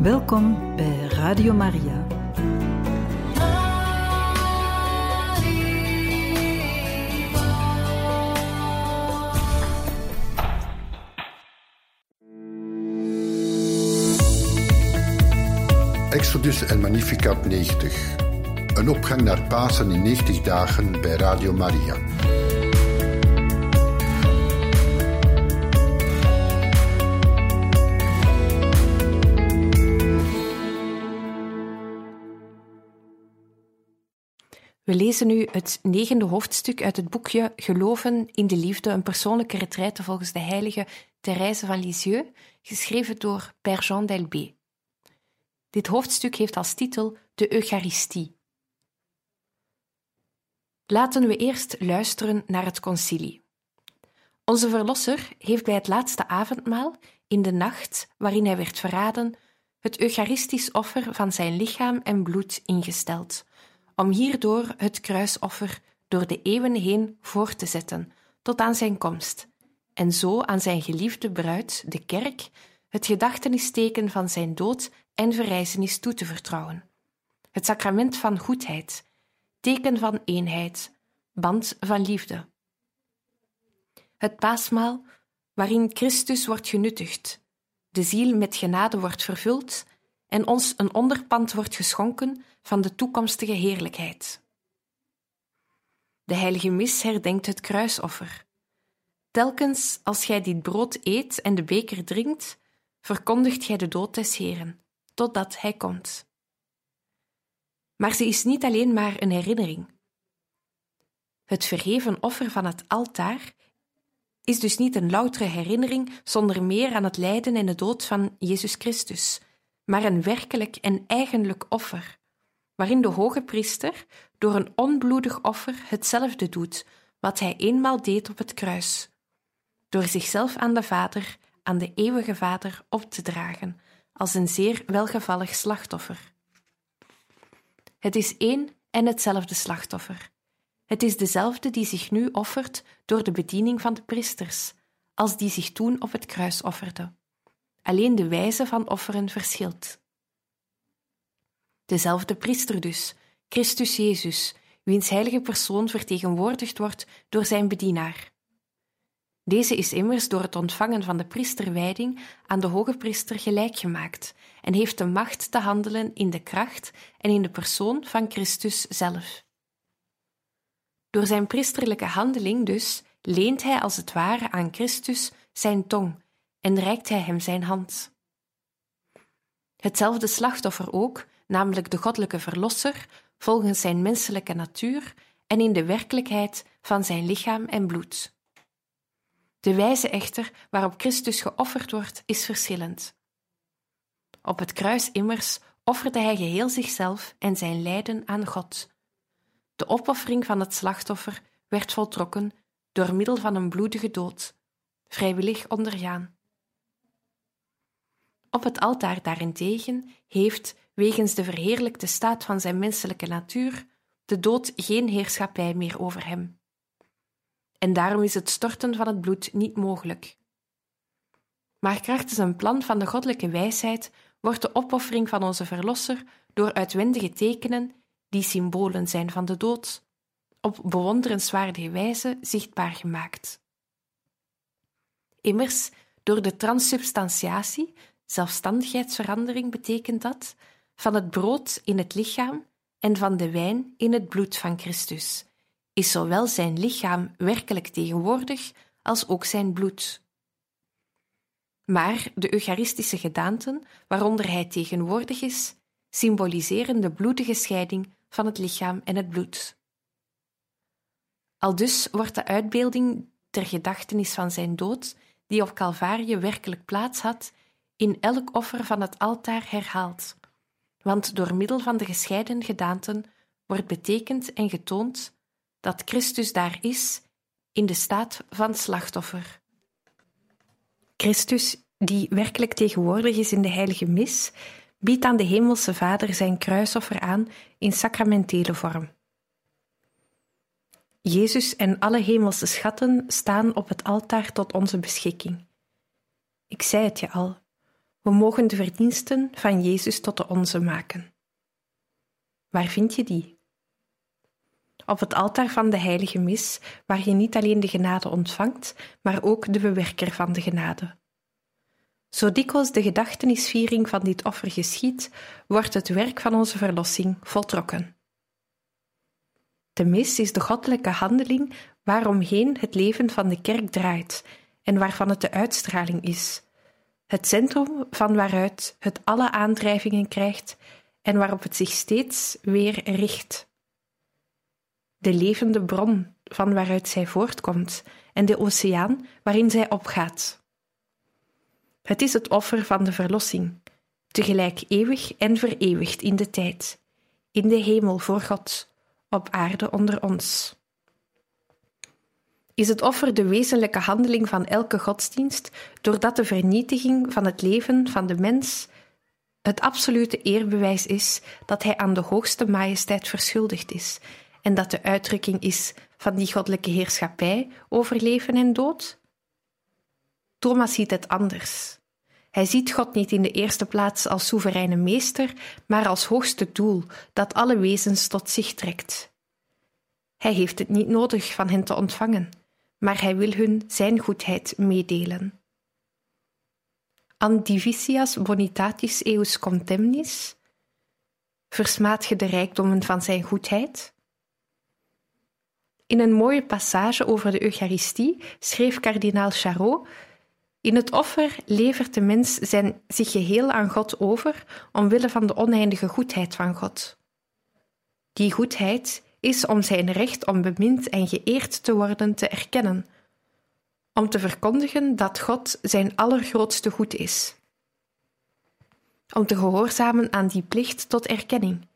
Welkom bij Radio Maria. Exodus en Magnificat 90. Een opgang naar Pasen in 90 dagen bij Radio Maria. We lezen nu het negende hoofdstuk uit het boekje Geloven in de Liefde, een persoonlijke retraite volgens de heilige Thérèse van Lisieux, geschreven door Père Jean Delbé. Dit hoofdstuk heeft als titel De Eucharistie. Laten we eerst luisteren naar het concilie. Onze Verlosser heeft bij het laatste avondmaal, in de nacht waarin hij werd verraden, het Eucharistisch offer van zijn lichaam en bloed ingesteld om hierdoor het kruisoffer door de eeuwen heen voor te zetten, tot aan zijn komst, en zo aan zijn geliefde bruid, de kerk, het gedachtenisteken van zijn dood en verrijzenis toe te vertrouwen. Het sacrament van goedheid, teken van eenheid, band van liefde. Het paasmaal, waarin Christus wordt genuttigd, de ziel met genade wordt vervuld en ons een onderpand wordt geschonken van de toekomstige heerlijkheid. De heilige mis herdenkt het kruisoffer. Telkens als gij dit brood eet en de beker drinkt, verkondigt gij de dood des Heren, totdat hij komt. Maar ze is niet alleen maar een herinnering. Het verheven offer van het altaar is dus niet een loutere herinnering zonder meer aan het lijden en de dood van Jezus Christus, maar een werkelijk en eigenlijk offer, waarin de hoge priester door een onbloedig offer hetzelfde doet wat hij eenmaal deed op het kruis, door zichzelf aan de Vader, aan de eeuwige Vader, op te dragen, als een zeer welgevallig slachtoffer. Het is één en hetzelfde slachtoffer. Het is dezelfde die zich nu offert door de bediening van de priesters, als die zich toen op het kruis offerde. Alleen de wijze van offeren verschilt. Dezelfde priester dus, Christus Jezus, wiens heilige persoon vertegenwoordigd wordt door zijn bedienaar. Deze is immers door het ontvangen van de priesterwijding aan de hoge priester gelijk gemaakt en heeft de macht te handelen in de kracht en in de persoon van Christus zelf. Door zijn priesterlijke handeling dus leent hij als het ware aan Christus zijn tong en reikt hij hem zijn hand. Hetzelfde slachtoffer ook, namelijk de goddelijke verlosser, volgens zijn menselijke natuur en in de werkelijkheid van zijn lichaam en bloed. De wijze echter waarop Christus geofferd wordt, is verschillend. Op het kruis immers offerde hij geheel zichzelf en zijn lijden aan God. De opoffering van het slachtoffer werd voltrokken door middel van een bloedige dood, vrijwillig ondergaan. Op het altaar daarentegen heeft, wegens de verheerlijkte staat van zijn menselijke natuur, de dood geen heerschappij meer over hem. En daarom is het storten van het bloed niet mogelijk. Maar krachtens een plan van de goddelijke wijsheid wordt de opoffering van onze Verlosser door uitwendige tekenen, die symbolen zijn van de dood, op bewonderenswaardige wijze zichtbaar gemaakt. Immers, door de transsubstantiatie, zelfstandigheidsverandering betekent dat, van het brood in het lichaam en van de wijn in het bloed van Christus, is zowel zijn lichaam werkelijk tegenwoordig als ook zijn bloed. Maar de eucharistische gedaanten, waaronder hij tegenwoordig is, symboliseren de bloedige scheiding van het lichaam en het bloed. Aldus wordt de uitbeelding ter gedachtenis van zijn dood, die op Calvarië werkelijk plaats had, in elk offer van het altaar herhaald, want door middel van de gescheiden gedaanten wordt betekend en getoond dat Christus daar is in de staat van slachtoffer. Christus, die werkelijk tegenwoordig is in de heilige mis, biedt aan de Hemelse Vader zijn kruisoffer aan in sacramentele vorm. Jezus en alle hemelse schatten staan op het altaar tot onze beschikking. Ik zei het je al, We mogen de verdiensten van Jezus tot de onze maken. Waar vind je die? Op het altaar van de heilige mis, waar je niet alleen de genade ontvangt, maar ook de bewerker van de genade. Zo dikwijls de gedachtenisviering van dit offer geschiet, wordt het werk van onze verlossing voltrokken. De mis is de goddelijke handeling waaromheen het leven van de kerk draait en waarvan het de uitstraling is, het centrum van waaruit het alle aandrijvingen krijgt en waarop het zich steeds weer richt. De levende bron van waaruit zij voortkomt en de oceaan waarin zij opgaat. Het is het offer van de verlossing, tegelijk eeuwig en vereeuwigd in de tijd, in de hemel voor God, op aarde onder ons. Is het offer de wezenlijke handeling van elke godsdienst, doordat de vernietiging van het leven van de mens het absolute eerbewijs is dat hij aan de hoogste majesteit verschuldigd is en dat de uitdrukking is van die goddelijke heerschappij over leven en dood? Thomas ziet het anders. Hij ziet God niet in de eerste plaats als soevereine meester, maar als hoogste doel dat alle wezens tot zich trekt. Hij heeft het niet nodig van hen te ontvangen, maar hij wil hun zijn goedheid meedelen. Andivisias bonitatis eus contemnis? Versmaat ge de rijkdommen van zijn goedheid? In een mooie passage over de Eucharistie schreef kardinaal Charot in het offer levert de mens zijn, zich geheel aan God over omwille van de oneindige goedheid van God. Die goedheid is om zijn recht om bemind en geëerd te worden te erkennen, om te verkondigen dat God zijn allergrootste goed is, om te gehoorzamen aan die plicht tot erkenning,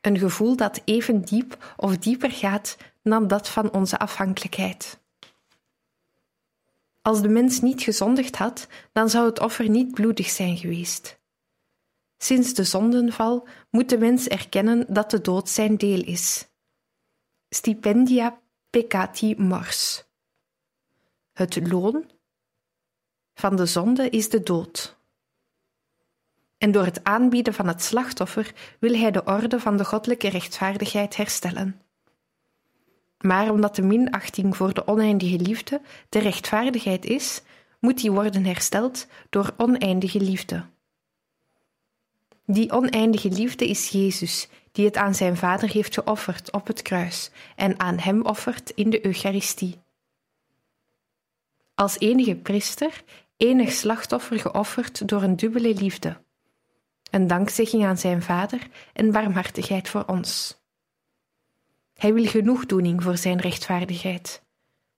een gevoel dat even diep of dieper gaat dan dat van onze afhankelijkheid. Als de mens niet gezondigd had, dan zou het offer niet bloedig zijn geweest. Sinds de zondenval moet de mens erkennen dat de dood zijn deel is. Stipendia peccati mors. Het loon van de zonde is de dood. En door het aanbieden van het slachtoffer wil hij de orde van de goddelijke rechtvaardigheid herstellen. Maar omdat de minachting voor de oneindige liefde de rechtvaardigheid is, moet die worden hersteld door oneindige liefde. Die oneindige liefde is Jezus, die het aan zijn Vader heeft geofferd op het kruis en aan hem offert in de Eucharistie. Als enige priester, enig slachtoffer geofferd door een dubbele liefde, een dankzegging aan zijn Vader en barmhartigheid voor ons. Hij wil genoegdoening voor zijn rechtvaardigheid,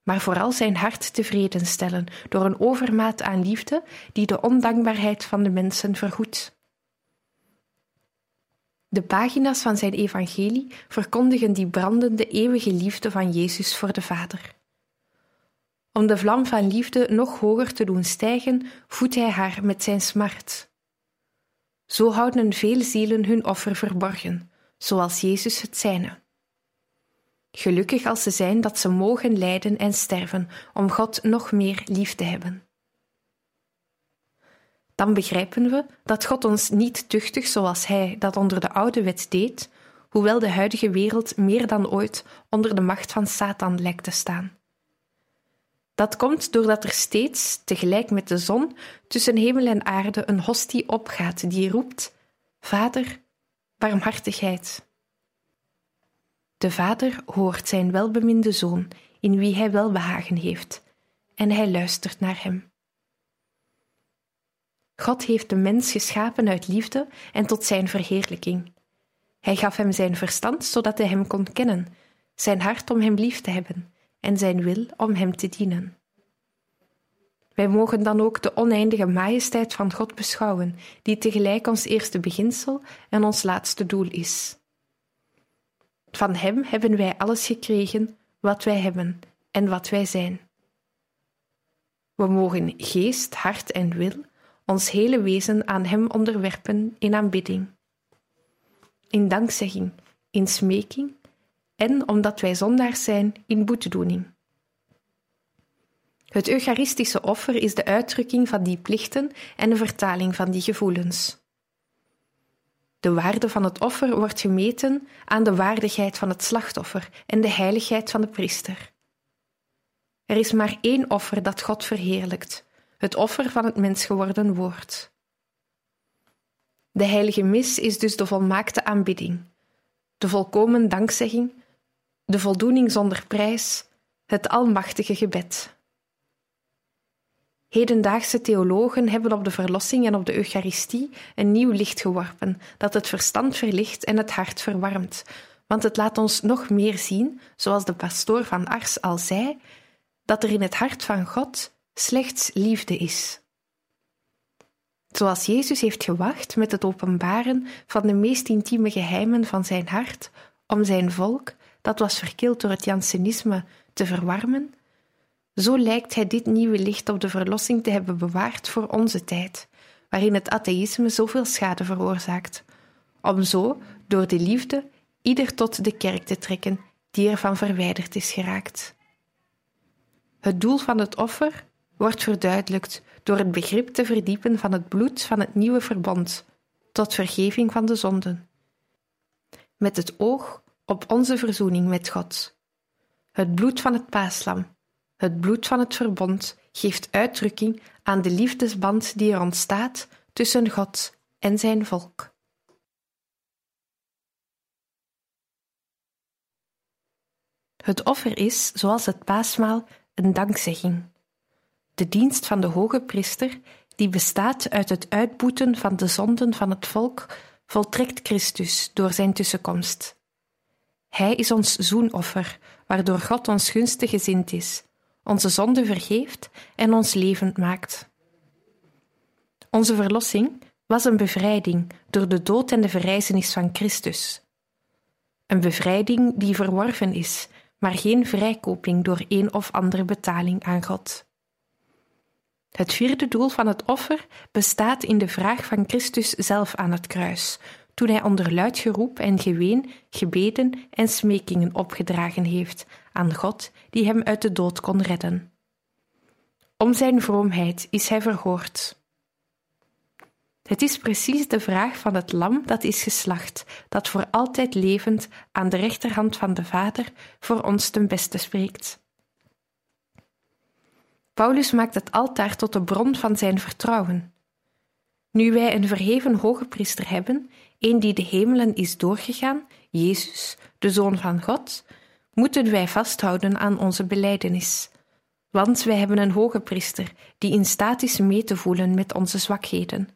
maar vooral zijn hart tevreden stellen door een overmaat aan liefde die de ondankbaarheid van de mensen vergoedt. De pagina's van zijn evangelie verkondigen die brandende eeuwige liefde van Jezus voor de Vader. Om de vlam van liefde nog hoger te doen stijgen, voedt hij haar met zijn smart. Zo houden veel zielen hun offer verborgen, zoals Jezus het zijne. Gelukkig als ze zijn dat ze mogen lijden en sterven om God nog meer lief te hebben. Dan begrijpen we dat God ons niet tuchtig zoals Hij dat onder de oude wet deed, hoewel de huidige wereld meer dan ooit onder de macht van Satan lijkt te staan. Dat komt doordat er steeds, tegelijk met de zon, tussen hemel en aarde een hostie opgaat die roept: Vader, barmhartigheid. De vader hoort zijn welbeminde zoon, in wie hij welbehagen heeft, en hij luistert naar hem. God heeft de mens geschapen uit liefde en tot zijn verheerlijking. Hij gaf hem zijn verstand zodat hij hem kon kennen, zijn hart om hem lief te hebben en zijn wil om hem te dienen. Wij mogen dan ook de oneindige majesteit van God beschouwen, die tegelijk ons eerste beginsel en ons laatste doel is. Van Hem hebben wij alles gekregen wat wij hebben en wat wij zijn. We mogen geest, hart en wil ons hele wezen aan Hem onderwerpen in aanbidding, in dankzegging, in smeking en omdat wij zondaars zijn in boetedoening. Het Eucharistische offer is de uitdrukking van die plichten en de vertaling van die gevoelens. De waarde van het offer wordt gemeten aan de waardigheid van het slachtoffer en de heiligheid van de priester. Er is maar één offer dat God verheerlijkt, het offer van het mens geworden woord. De heilige mis is dus de volmaakte aanbidding, de volkomen dankzegging, de voldoening zonder prijs, het almachtige gebed. Hedendaagse theologen hebben op de verlossing en op de Eucharistie een nieuw licht geworpen, dat het verstand verlicht en het hart verwarmt, want het laat ons nog meer zien, zoals de pastoor van Ars al zei, dat er in het hart van God slechts liefde is. Zoals Jezus heeft gewacht met het openbaren van de meest intieme geheimen van zijn hart om zijn volk, dat was verkild door het Jansenisme, te verwarmen, zo lijkt hij dit nieuwe licht op de verlossing te hebben bewaard voor onze tijd, waarin het atheïsme zoveel schade veroorzaakt, om zo, door de liefde, ieder tot de kerk te trekken die ervan verwijderd is geraakt. Het doel van het offer wordt verduidelijkt door het begrip te verdiepen van het bloed van het nieuwe verbond, tot vergeving van de zonden. Met het oog op onze verzoening met God. Het bloed van het paaslam, het bloed van het verbond, geeft uitdrukking aan de liefdesband die er ontstaat tussen God en zijn volk. Het offer is, zoals het paasmaal, een dankzegging. De dienst van de hoge priester, die bestaat uit het uitboeten van de zonden van het volk, voltrekt Christus door zijn tussenkomst. Hij is ons zoenoffer, waardoor God ons gunstig gezind is, onze zonde vergeeft en ons levend maakt. Onze verlossing was een bevrijding door de dood en de verrijzenis van Christus. Een bevrijding die verworven is, maar geen vrijkoping door een of andere betaling aan God. Het vierde doel van het offer bestaat in de vraag van Christus zelf aan het kruis, toen hij onder luid geroep en geween gebeden en smekingen opgedragen heeft aan God die hem uit de dood kon redden. Om zijn vroomheid is hij verhoord. Het is precies de vraag van het lam dat is geslacht, dat voor altijd levend aan de rechterhand van de Vader voor ons ten beste spreekt. Paulus maakt het altaar tot de bron van zijn vertrouwen. Nu wij een verheven hoge priester hebben, een die de hemelen is doorgegaan, Jezus, de Zoon van God, moeten wij vasthouden aan onze belijdenis. Want wij hebben een hoge priester die in staat is mee te voelen met onze zwakheden.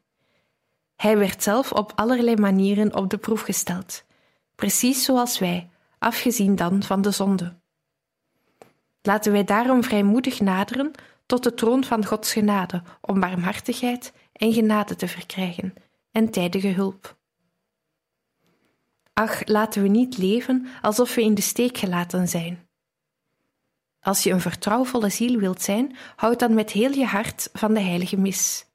Hij werd zelf op allerlei manieren op de proef gesteld, precies zoals wij, afgezien dan van de zonde. Laten wij daarom vrijmoedig naderen tot de troon van Gods genade om barmhartigheid en genade te verkrijgen en tijdige hulp. Ach, laten we niet leven alsof we in de steek gelaten zijn. Als je een vertrouwvolle ziel wilt zijn, houd dan met heel je hart van de heilige mis.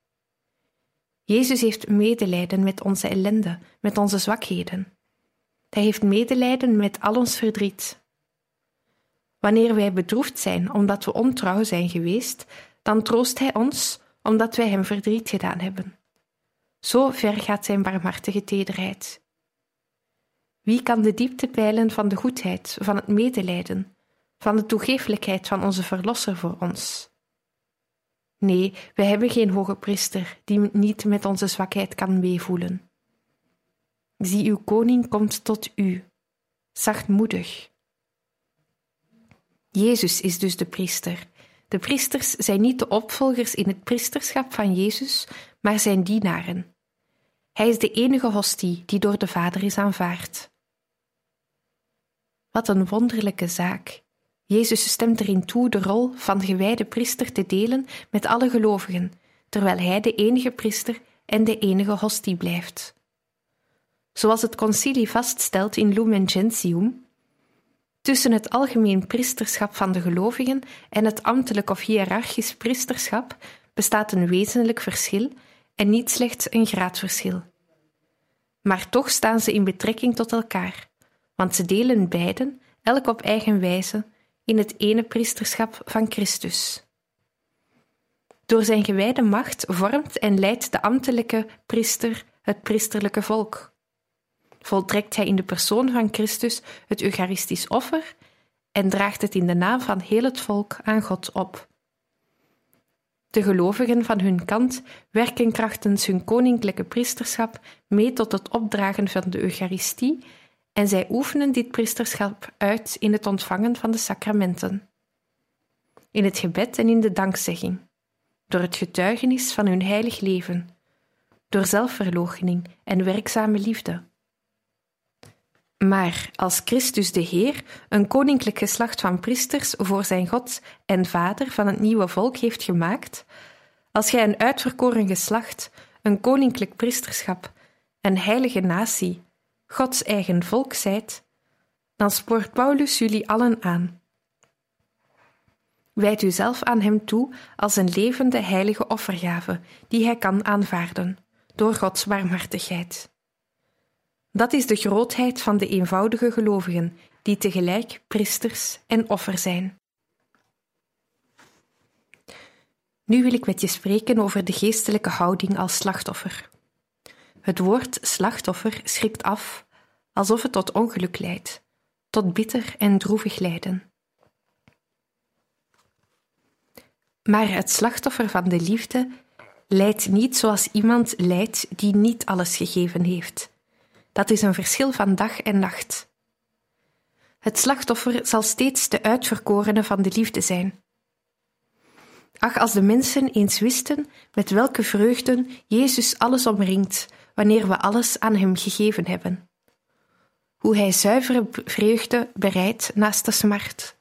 Jezus heeft medelijden met onze ellende, met onze zwakheden. Hij heeft medelijden met al ons verdriet. Wanneer wij bedroefd zijn omdat we ontrouw zijn geweest, dan troost Hij ons omdat wij Hem verdriet gedaan hebben. Zo ver gaat Zijn barmhartige tederheid. Wie kan de diepte peilen van de goedheid, van het medelijden, van de toegeeflijkheid van onze Verlosser voor ons? Nee, wij hebben geen hoge priester die niet met onze zwakheid kan meevoelen. Zie, uw koning komt tot u, zachtmoedig. Jezus is dus de priester. De priesters zijn niet de opvolgers in het priesterschap van Jezus, maar zijn dienaren. Hij is de enige hostie die door de Vader is aanvaard. Wat een wonderlijke zaak. Jezus stemt erin toe de rol van gewijde priester te delen met alle gelovigen, terwijl hij de enige priester en de enige hostie blijft. Zoals het concilie vaststelt in Lumen Gentium, tussen het algemeen priesterschap van de gelovigen en het ambtelijk of hiërarchisch priesterschap bestaat een wezenlijk verschil en niet slechts een graadverschil. Maar toch staan ze in betrekking tot elkaar, want ze delen beiden, elk op eigen wijze, in het ene priesterschap van Christus. Door zijn gewijde macht vormt en leidt de ambtelijke priester het priesterlijke volk. Voltrekt hij in de persoon van Christus het Eucharistisch offer en draagt het in de naam van heel het volk aan God op. De gelovigen van hun kant werken krachtens hun koninklijke priesterschap mee tot het opdragen van de Eucharistie en zij oefenen dit priesterschap uit in het ontvangen van de sacramenten, in het gebed en in de dankzegging, door het getuigenis van hun heilig leven, door zelfverloochening en werkzame liefde. Maar als Christus de Heer een koninklijk geslacht van priesters voor zijn God en Vader van het nieuwe volk heeft gemaakt, als gij een uitverkoren geslacht, een koninklijk priesterschap, een heilige natie, Gods eigen volk zijt, dan spoort Paulus jullie allen aan. Wijd u zelf aan hem toe als een levende heilige offergave die hij kan aanvaarden, door Gods warmhartigheid. Dat is de grootheid van de eenvoudige gelovigen, die tegelijk priesters en offer zijn. Nu wil ik met je spreken over de geestelijke houding als slachtoffer. Het woord slachtoffer schrikt af, alsof het tot ongeluk leidt, tot bitter en droevig lijden. Maar het slachtoffer van de liefde lijdt niet zoals iemand lijdt die niet alles gegeven heeft. Dat is een verschil van dag en nacht. Het slachtoffer zal steeds de uitverkorene van de liefde zijn. Ach, als de mensen eens wisten met welke vreugden Jezus alles omringt wanneer we alles aan Hem gegeven hebben. Hoe Hij zuivere vreugde bereidt naast de smart.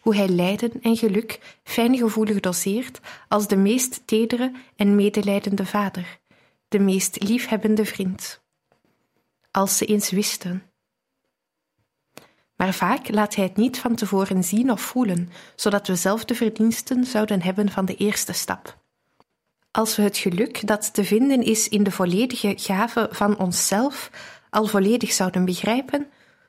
Hoe Hij lijden en geluk fijngevoelig doseert als de meest tedere en medelijdende vader, de meest liefhebbende vriend als ze eens wisten. Maar vaak laat hij het niet van tevoren zien of voelen, zodat we zelf de verdiensten zouden hebben van de eerste stap. Als we het geluk dat te vinden is in de volledige gave van onszelf al volledig zouden begrijpen,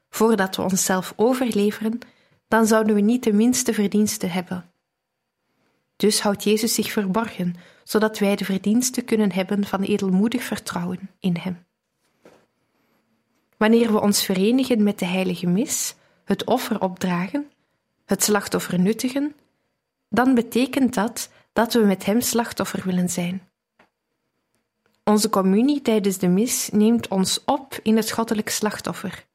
voordat we onszelf overleveren, dan zouden we niet de minste verdiensten hebben. Dus houdt Jezus zich verborgen, zodat wij de verdiensten kunnen hebben van edelmoedig vertrouwen in Hem. Wanneer we ons verenigen met de heilige mis, het offer opdragen, het slachtoffer nuttigen, dan betekent dat dat we met hem slachtoffer willen zijn. Onze communie tijdens de mis neemt ons op in het goddelijk slachtoffer.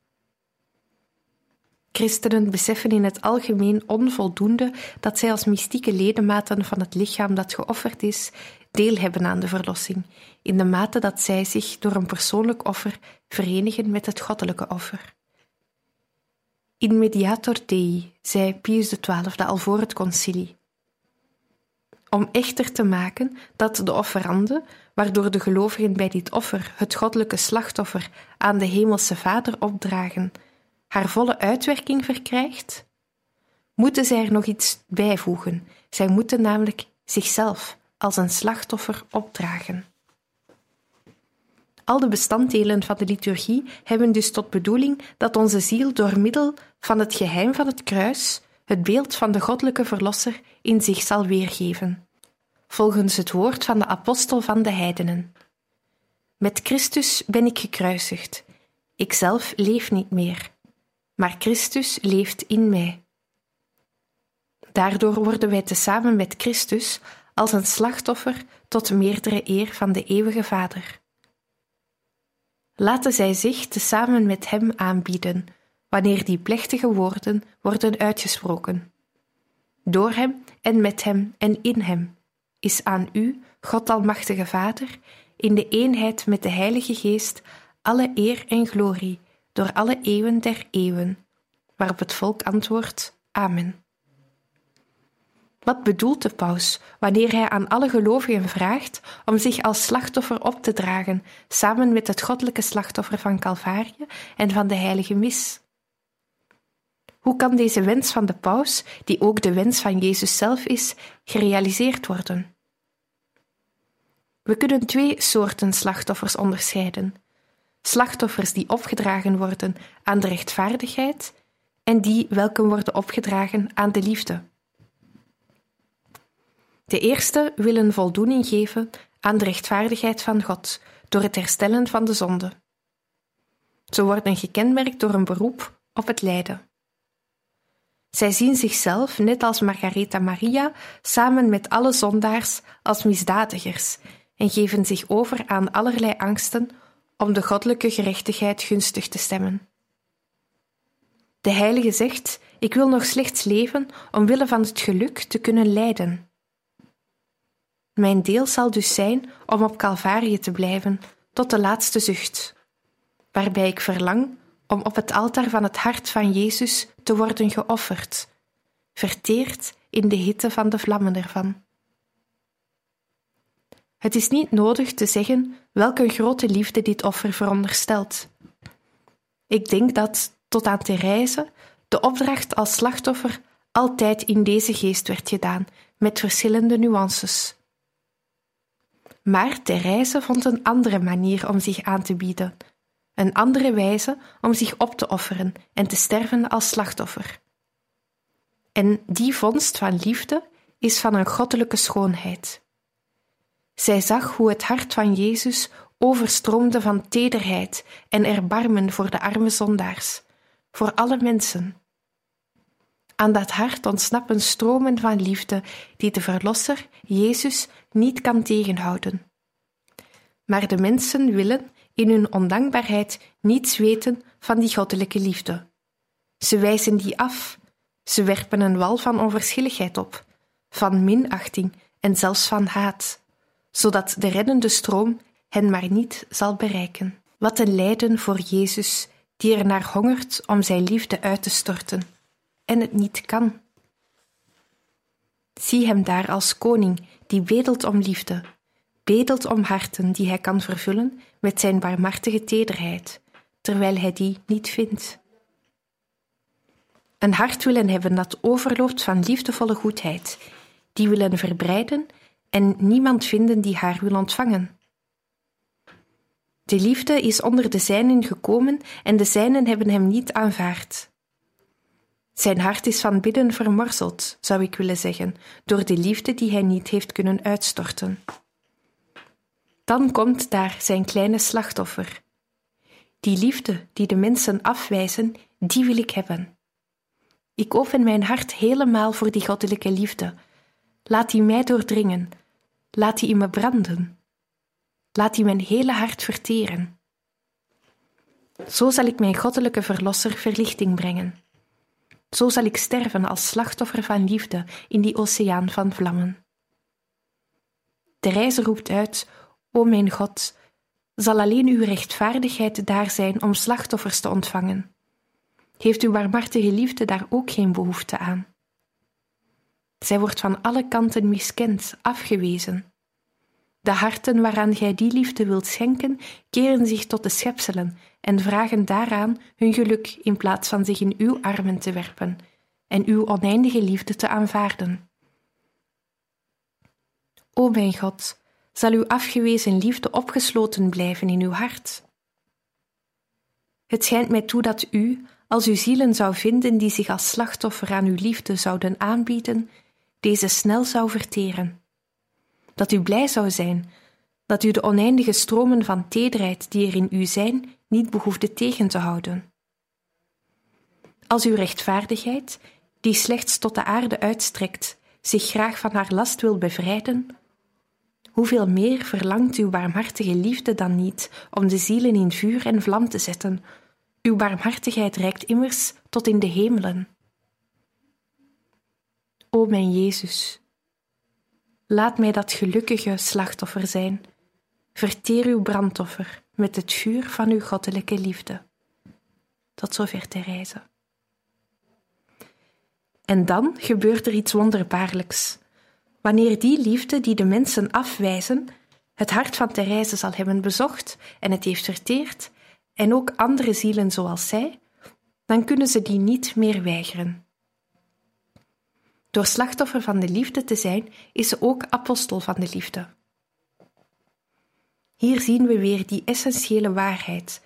Christenen beseffen in het algemeen onvoldoende dat zij als mystieke ledematen van het lichaam dat geofferd is, deel hebben aan de verlossing, in de mate dat zij zich door een persoonlijk offer verenigen met het goddelijke offer. In mediator Dei, zei Pius XII al voor het concilie. Om echter te maken dat de offerande, waardoor de gelovigen bij dit offer het goddelijke slachtoffer aan de Hemelse Vader opdragen, haar volle uitwerking verkrijgt, moeten zij er nog iets bijvoegen. Zij moeten namelijk zichzelf als een slachtoffer opdragen. Al de bestanddelen van de liturgie hebben dus tot bedoeling dat onze ziel door middel van het geheim van het kruis het beeld van de goddelijke Verlosser in zich zal weergeven, volgens het woord van de apostel van de heidenen. Met Christus ben ik gekruisigd. Ikzelf leef niet meer, maar Christus leeft in mij. Daardoor worden wij tezamen met Christus als een slachtoffer tot meerdere eer van de eeuwige Vader. Laten zij zich tezamen met Hem aanbieden, wanneer die plechtige woorden worden uitgesproken. Door Hem en met Hem en in Hem is aan U, God Almachtige Vader, in de eenheid met de Heilige Geest, alle eer en glorie, door alle eeuwen der eeuwen. Waarop het volk antwoordt: Amen. Wat bedoelt de paus wanneer hij aan alle gelovigen vraagt om zich als slachtoffer op te dragen, samen met het goddelijke slachtoffer van Calvarië en van de heilige mis? Hoe kan deze wens van de paus, die ook de wens van Jezus zelf is, gerealiseerd worden? We kunnen twee soorten slachtoffers onderscheiden: slachtoffers die opgedragen worden aan de rechtvaardigheid en die welke worden opgedragen aan de liefde. De eerste willen voldoening geven aan de rechtvaardigheid van God door het herstellen van de zonde. Ze worden gekenmerkt door een beroep op het lijden. Zij zien zichzelf, net als Margaretha Maria, samen met alle zondaars als misdadigers en geven zich over aan allerlei angsten om de goddelijke gerechtigheid gunstig te stemmen. De heilige zegt: Ik wil nog slechts leven omwille van het geluk te kunnen lijden. Mijn deel zal dus zijn om op Calvarië te blijven tot de laatste zucht, waarbij ik verlang om op het altaar van het hart van Jezus te worden geofferd, verteerd in de hitte van de vlammen ervan. Het is niet nodig te zeggen welke grote liefde dit offer veronderstelt. Ik denk dat, tot aan Therese, de opdracht als slachtoffer altijd in deze geest werd gedaan, met verschillende nuances. Maar Therese vond een andere manier om zich aan te bieden, een andere wijze om zich op te offeren en te sterven als slachtoffer. En die vondst van liefde is van een goddelijke schoonheid. Zij zag hoe het hart van Jezus overstroomde van tederheid en erbarmen voor de arme zondaars, voor alle mensen. Aan dat hart ontsnappen stromen van liefde die de Verlosser, Jezus, niet kan tegenhouden. Maar de mensen willen in hun ondankbaarheid niets weten van die goddelijke liefde. Ze wijzen die af, ze werpen een wal van onverschilligheid op, van minachting en zelfs van haat, zodat de reddende stroom hen maar niet zal bereiken. Wat een lijden voor Jezus, die er naar hongert om zijn liefde uit te storten, en het niet kan. Zie hem daar als koning die bedelt om liefde, bedelt om harten die hij kan vervullen met zijn barmhartige tederheid, terwijl hij die niet vindt. Een hart willen hebben dat overloopt van liefdevolle goedheid, die willen verbreiden en niemand vinden die haar wil ontvangen. De liefde is onder de zijnen gekomen en de zijnen hebben hem niet aanvaard. Zijn hart is van binnen vermorzeld, zou ik willen zeggen, door de liefde die hij niet heeft kunnen uitstorten. Dan komt daar zijn kleine slachtoffer. Die liefde die de mensen afwijzen, die wil ik hebben. Ik open mijn hart helemaal voor die goddelijke liefde. Laat die mij doordringen. Laat die in me branden. Laat die mijn hele hart verteren. Zo zal ik mijn goddelijke verlosser verlichting brengen. Zo zal ik sterven als slachtoffer van liefde in die oceaan van vlammen. De reizer roept uit: O mijn God, zal alleen uw rechtvaardigheid daar zijn om slachtoffers te ontvangen? Heeft uw barmhartige liefde daar ook geen behoefte aan? Zij wordt van alle kanten miskend, afgewezen. De harten waaraan gij die liefde wilt schenken, keren zich tot de schepselen en vragen daaraan hun geluk in plaats van zich in uw armen te werpen en uw oneindige liefde te aanvaarden. O mijn God, zal uw afgewezen liefde opgesloten blijven in uw hart? Het schijnt mij toe dat u, als u zielen zou vinden die zich als slachtoffer aan uw liefde zouden aanbieden, deze snel zou verteren. Dat u blij zou zijn, dat u de oneindige stromen van tederheid die er in u zijn, niet behoefde tegen te houden. Als uw rechtvaardigheid, die slechts tot de aarde uitstrekt, zich graag van haar last wil bevrijden, hoeveel meer verlangt uw barmhartige liefde dan niet om de zielen in vuur en vlam te zetten? Uw barmhartigheid reikt immers tot in de hemelen. O mijn Jezus, laat mij dat gelukkige slachtoffer zijn. Verteer uw brandoffer met het vuur van uw goddelijke liefde. Tot zover Therese. En dan gebeurt er iets wonderbaarlijks. Wanneer die liefde die de mensen afwijzen, het hart van Therese zal hebben bezocht en het heeft verteerd, en ook andere zielen zoals zij, dan kunnen ze die niet meer weigeren. Door slachtoffer van de liefde te zijn, is ze ook apostel van de liefde. Hier zien we weer die essentiële waarheid: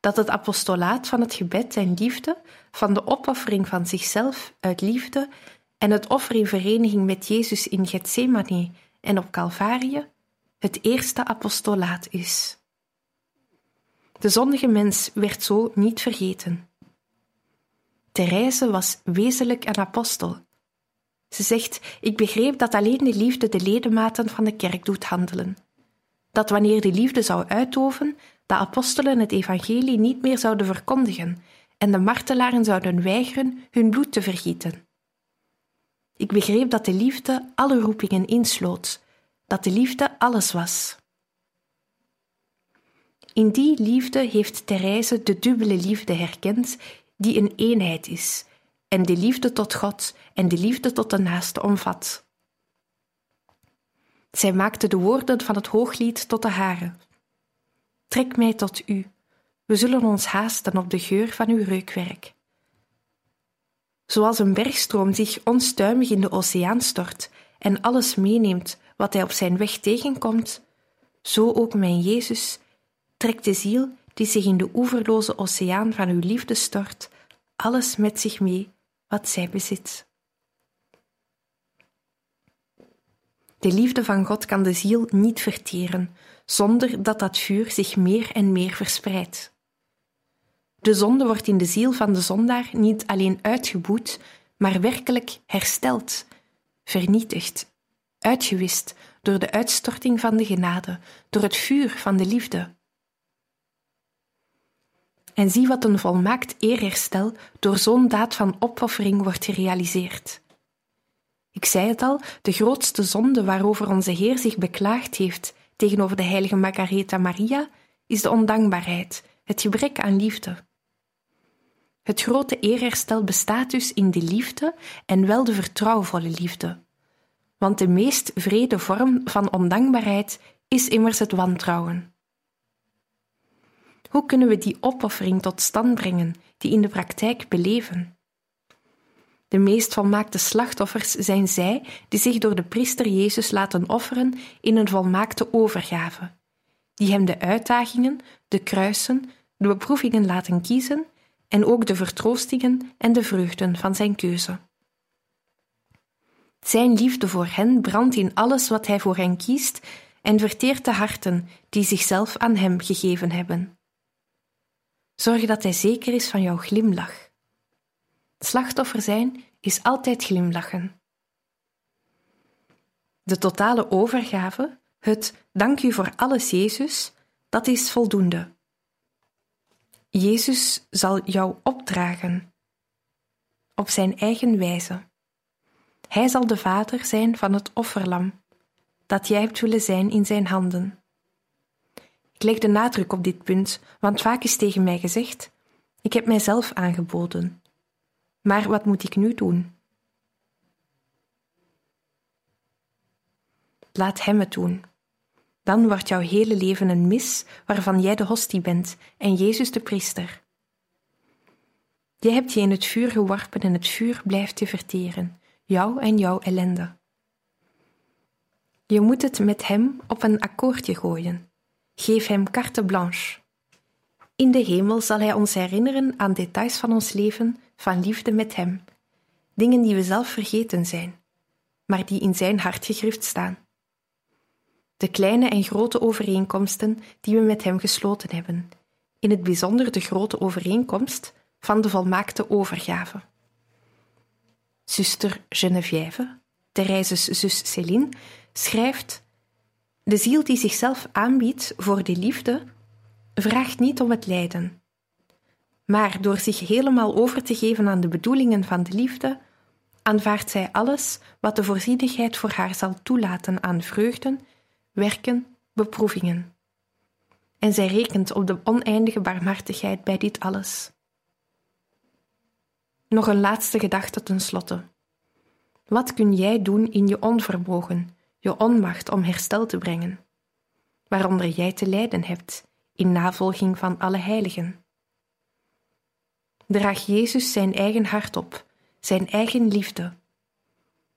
dat het apostolaat van het gebed en liefde, van de opoffering van zichzelf uit liefde en het offer in vereniging met Jezus in Gethsemane en op Calvarië het eerste apostolaat is. De zondige mens werd zo niet vergeten. Therese was wezenlijk een apostel. Ze zegt: Ik begreep dat alleen de liefde de ledematen van de kerk doet handelen. Dat wanneer de liefde zou uitoven, de apostelen het evangelie niet meer zouden verkondigen en de martelaren zouden weigeren hun bloed te vergieten. Ik begreep dat de liefde alle roepingen insloot, dat de liefde alles was. In die liefde heeft Therese de dubbele liefde herkend, die een eenheid is, en de liefde tot God en de liefde tot de naaste omvat. Zij maakte de woorden van het hooglied tot de hare. Trek mij tot u, we zullen ons haasten op de geur van uw reukwerk. Zoals een bergstroom zich onstuimig in de oceaan stort en alles meeneemt wat hij op zijn weg tegenkomt, zo ook mijn Jezus trekt de ziel die zich in de oeverloze oceaan van uw liefde stort, alles met zich mee wat zij bezit. De liefde van God kan de ziel niet verteren, zonder dat dat vuur zich meer en meer verspreidt. De zonde wordt in de ziel van de zondaar niet alleen uitgeboet, maar werkelijk hersteld, vernietigd, uitgewist door de uitstorting van de genade, door het vuur van de liefde. En zie wat een volmaakt eerherstel door zo'n daad van opoffering wordt gerealiseerd. Ik zei het al, de grootste zonde waarover onze Heer zich beklaagd heeft tegenover de heilige Margaretha Maria is de ondankbaarheid, het gebrek aan liefde. Het grote eerherstel bestaat dus in de liefde en wel de vertrouwvolle liefde. Want de meest vrede vorm van ondankbaarheid is immers het wantrouwen. Hoe kunnen we die opoffering tot stand brengen, die in de praktijk beleven? De meest volmaakte slachtoffers zijn zij die zich door de priester Jezus laten offeren in een volmaakte overgave, die hem de uitdagingen, de kruisen, de beproevingen laten kiezen en ook de vertroostingen en de vreugden van zijn keuze. Zijn liefde voor hen brandt in alles wat hij voor hen kiest en verteert de harten die zichzelf aan hem gegeven hebben. Zorg dat hij zeker is van jouw glimlach. Slachtoffer zijn is altijd glimlachen. De totale overgave, het dank u voor alles, Jezus, dat is voldoende. Jezus zal jou opdragen op zijn eigen wijze. Hij zal de vader zijn van het offerlam, dat jij hebt willen zijn in zijn handen. Ik leg de nadruk op dit punt, want vaak is tegen mij gezegd: Ik heb mijzelf aangeboden. Maar wat moet ik nu doen? Laat Hem het doen. Dan wordt jouw hele leven een mis waarvan jij de hostie bent en Jezus de priester. Jij hebt je in het vuur geworpen en het vuur blijft je verteren, jou en jouw ellende. Je moet het met Hem op een akkoordje gooien. Geef Hem carte blanche. In de hemel zal Hij ons herinneren aan details van ons leven, van liefde met Hem, dingen die we zelf vergeten zijn, maar die in Zijn hart gegrift staan de kleine en grote overeenkomsten die we met Hem gesloten hebben, in het bijzonder de grote overeenkomst van de volmaakte overgave. Zuster Geneviève, Therèse's zus Céline, schrijft: De ziel die zichzelf aanbiedt voor de liefde, vraagt niet om het lijden. Maar door zich helemaal over te geven aan de bedoelingen van de liefde, aanvaardt zij alles wat de voorzienigheid voor haar zal toelaten aan vreugden werken, beproevingen. En zij rekent op de oneindige barmhartigheid bij dit alles. Nog een laatste gedachte ten slotte. Wat kun jij doen in je onvermogen, je onmacht om herstel te brengen, waaronder jij te lijden hebt in navolging van alle heiligen? Draag Jezus zijn eigen hart op, zijn eigen liefde.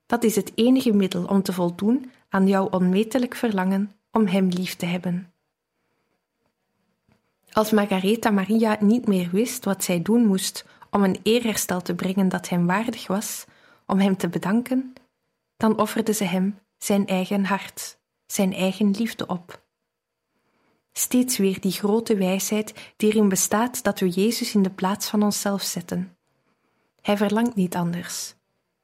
Dat is het enige middel om te voldoen aan jouw onmetelijk verlangen om Hem lief te hebben. Als Margaretha Maria niet meer wist wat zij doen moest om een eerherstel te brengen dat hem waardig was, om hem te bedanken, dan offerde ze hem zijn eigen hart, zijn eigen liefde op. Steeds weer die grote wijsheid die erin bestaat dat we Jezus in de plaats van onszelf zetten. Hij verlangt niet anders.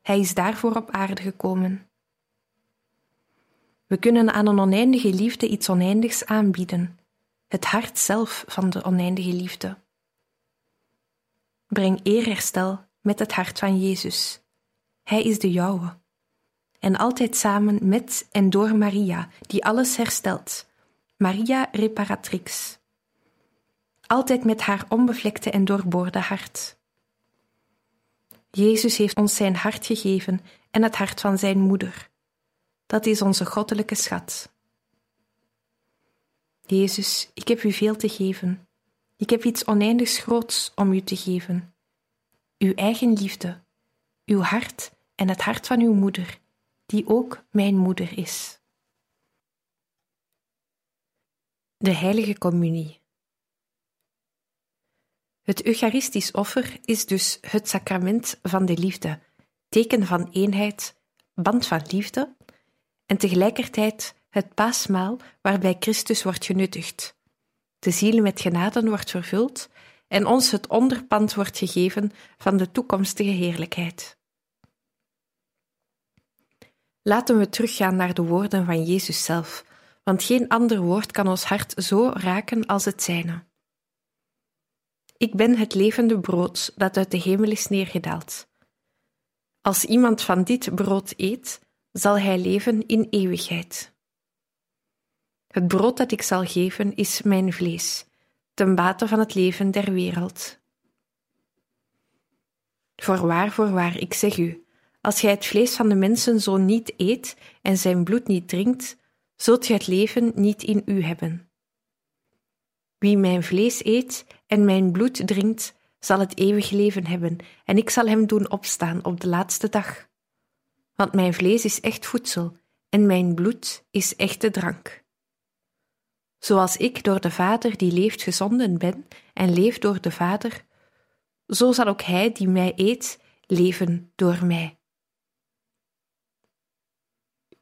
Hij is daarvoor op aarde gekomen. We kunnen aan een oneindige liefde iets oneindigs aanbieden, het hart zelf van de oneindige liefde. Breng eerherstel met het hart van Jezus. Hij is de jouwe. En altijd samen met en door Maria, die alles herstelt. Maria reparatrix. Altijd met haar onbevlekte en doorboorde hart. Jezus heeft ons zijn hart gegeven en het hart van zijn moeder. Dat is onze goddelijke schat. Jezus, ik heb u veel te geven. Ik heb iets oneindigs groots om u te geven. Uw eigen liefde, uw hart en het hart van uw moeder, die ook mijn moeder is. De Heilige Communie. Het Eucharistisch offer is dus het sacrament van de liefde, teken van eenheid, band van liefde en tegelijkertijd het paasmaal waarbij Christus wordt genuttigd. De ziel met genaden wordt vervuld en ons het onderpand wordt gegeven van de toekomstige heerlijkheid. Laten we teruggaan naar de woorden van Jezus zelf, want geen ander woord kan ons hart zo raken als het zijne. Ik ben het levende brood dat uit de hemel is neergedaald. Als iemand van dit brood eet, zal hij leven in eeuwigheid. Het brood dat ik zal geven is mijn vlees, ten bate van het leven der wereld. Voorwaar, voorwaar, ik zeg u, als gij het vlees van de mensen zo niet eet en zijn bloed niet drinkt, zult gij het leven niet in u hebben. Wie mijn vlees eet en mijn bloed drinkt, zal het eeuwig leven hebben, en ik zal hem doen opstaan op de laatste dag. Want mijn vlees is echt voedsel, en mijn bloed is echte drank. Zoals ik door de Vader die leeft gezonden ben en leef door de Vader, zo zal ook hij die mij eet leven door mij.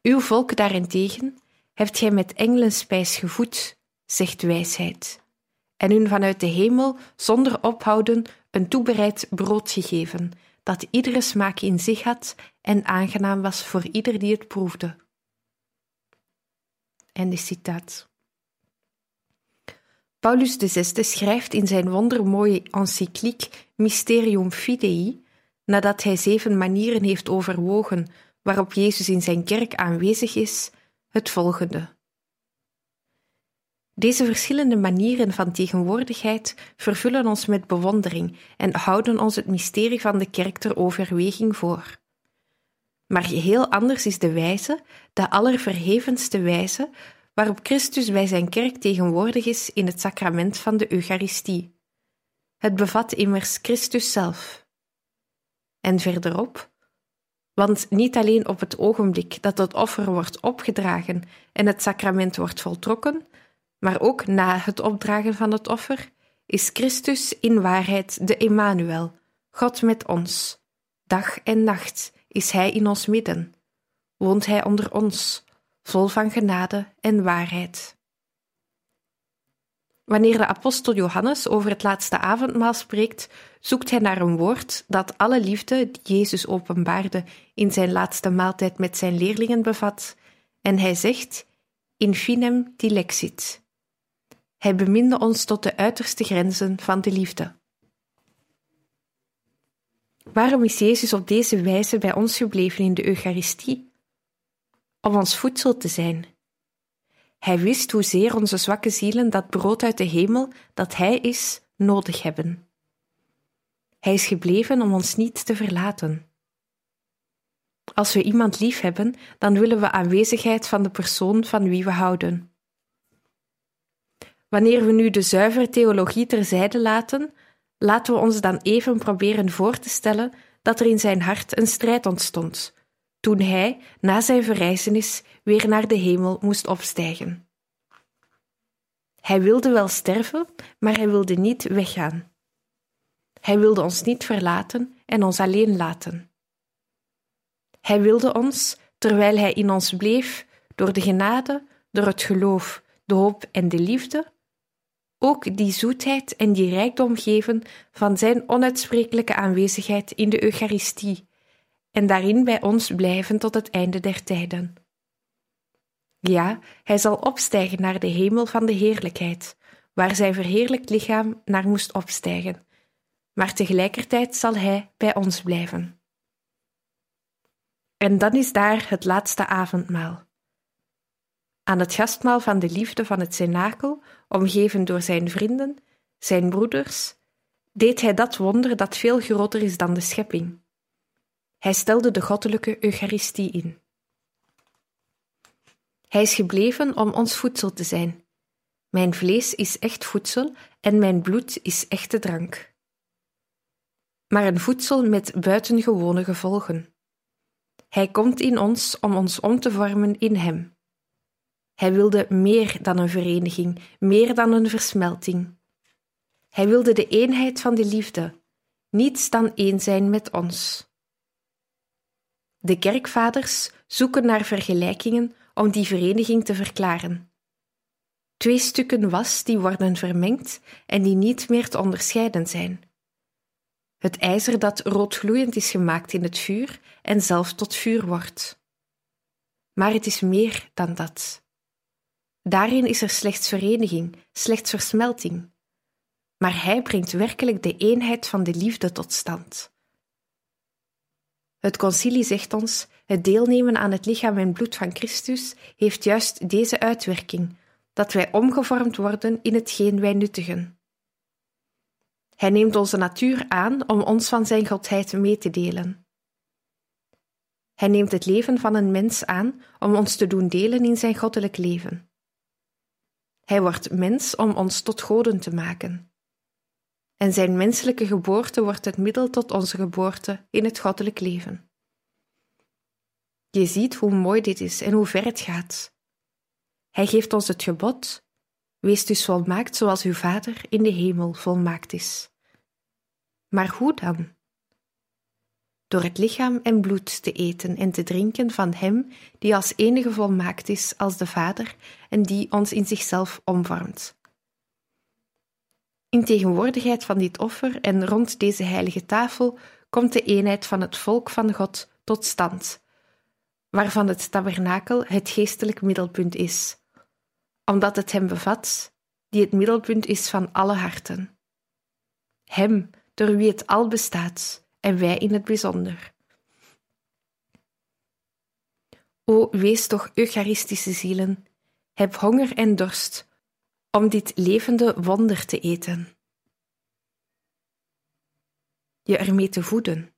Uw volk daarentegen hebt gij met engelenspijs gevoed, zegt wijsheid en hun vanuit de hemel zonder ophouden een toebereid brood gegeven, dat iedere smaak in zich had en aangenaam was voor ieder die het proefde. En de citaat. Paulus VI schrijft in zijn wondermooie encycliek Mysterium Fidei, nadat hij zeven manieren heeft overwogen waarop Jezus in zijn kerk aanwezig is, het volgende. Deze verschillende manieren van tegenwoordigheid vervullen ons met bewondering en houden ons het mysterie van de kerk ter overweging voor. Maar geheel anders is de wijze, de allerverhevenste wijze, waarop Christus bij zijn kerk tegenwoordig is in het sacrament van de Eucharistie. Het bevat immers Christus zelf. En verderop, want niet alleen op het ogenblik dat het offer wordt opgedragen en het sacrament wordt voltrokken, maar ook na het opdragen van het offer, is Christus in waarheid de Emmanuel, God met ons. Dag en nacht is Hij in ons midden, woont Hij onder ons, vol van genade en waarheid. Wanneer de apostel Johannes over het laatste avondmaal spreekt, zoekt hij naar een woord dat alle liefde die Jezus openbaarde in zijn laatste maaltijd met zijn leerlingen bevat, en hij zegt: In finem dilexit. Hij beminde ons tot de uiterste grenzen van de liefde. Waarom is Jezus op deze wijze bij ons gebleven in de Eucharistie? Om ons voedsel te zijn. Hij wist hoezeer onze zwakke zielen dat brood uit de hemel, dat Hij is, nodig hebben. Hij is gebleven om ons niet te verlaten. Als we iemand lief hebben, dan willen we aanwezigheid van de persoon van wie we houden. Wanneer we nu de zuivere theologie terzijde laten, laten we ons dan even proberen voor te stellen dat er in zijn hart een strijd ontstond, toen hij, na zijn verrijzenis, weer naar de hemel moest opstijgen. Hij wilde wel sterven, maar hij wilde niet weggaan. Hij wilde ons niet verlaten en ons alleen laten. Hij wilde ons, terwijl Hij in ons bleef, door de genade, door het geloof, de hoop en de liefde, ook die zoetheid en die rijkdom geven van Zijn onuitsprekelijke aanwezigheid in de Eucharistie en daarin bij ons blijven tot het einde der tijden. Ja, Hij zal opstijgen naar de hemel van de heerlijkheid, waar Zijn verheerlijkt lichaam naar moest opstijgen, maar tegelijkertijd zal Hij bij ons blijven. En dan is daar het laatste avondmaal. Aan het gastmaal van de liefde van het cenakel, omgeven door zijn vrienden, zijn broeders, deed hij dat wonder dat veel groter is dan de schepping. Hij stelde de goddelijke Eucharistie in. Hij is gebleven om ons voedsel te zijn. Mijn vlees is echt voedsel en mijn bloed is echte drank. Maar een voedsel met buitengewone gevolgen. Hij komt in ons om ons om te vormen in Hem. Hij wilde meer dan een vereniging, meer dan een versmelting. Hij wilde de eenheid van de liefde, niets dan één zijn met ons. De kerkvaders zoeken naar vergelijkingen om die vereniging te verklaren. Twee stukken was die worden vermengd en die niet meer te onderscheiden zijn. Het ijzer dat roodgloeiend is gemaakt in het vuur en zelf tot vuur wordt. Maar het is meer dan dat. Daarin is er slechts vereniging, slechts versmelting. Maar hij brengt werkelijk de eenheid van de liefde tot stand. Het concilie zegt ons: het deelnemen aan het lichaam en bloed van Christus heeft juist deze uitwerking, dat wij omgevormd worden in hetgeen wij nuttigen. Hij neemt onze natuur aan om ons van zijn godheid mee te delen. Hij neemt het leven van een mens aan om ons te doen delen in zijn goddelijk leven. Hij wordt mens om ons tot goden te maken. En zijn menselijke geboorte wordt het middel tot onze geboorte in het goddelijk leven. Je ziet hoe mooi dit is en hoe ver het gaat. Hij geeft ons het gebod: Wees dus volmaakt zoals uw Vader in de hemel volmaakt is. Maar hoe dan? door het lichaam en bloed te eten en te drinken van Hem die als enige volmaakt is als de Vader en die ons in zichzelf omvormt. In tegenwoordigheid van dit offer en rond deze heilige tafel komt de eenheid van het volk van God tot stand, waarvan het tabernakel het geestelijk middelpunt is, omdat het Hem bevat, die het middelpunt is van alle harten. Hem, door wie het al bestaat, en wij in het bijzonder. O, wees toch Eucharistische zielen, heb honger en dorst om dit levende wonder te eten. Je ermee te voeden.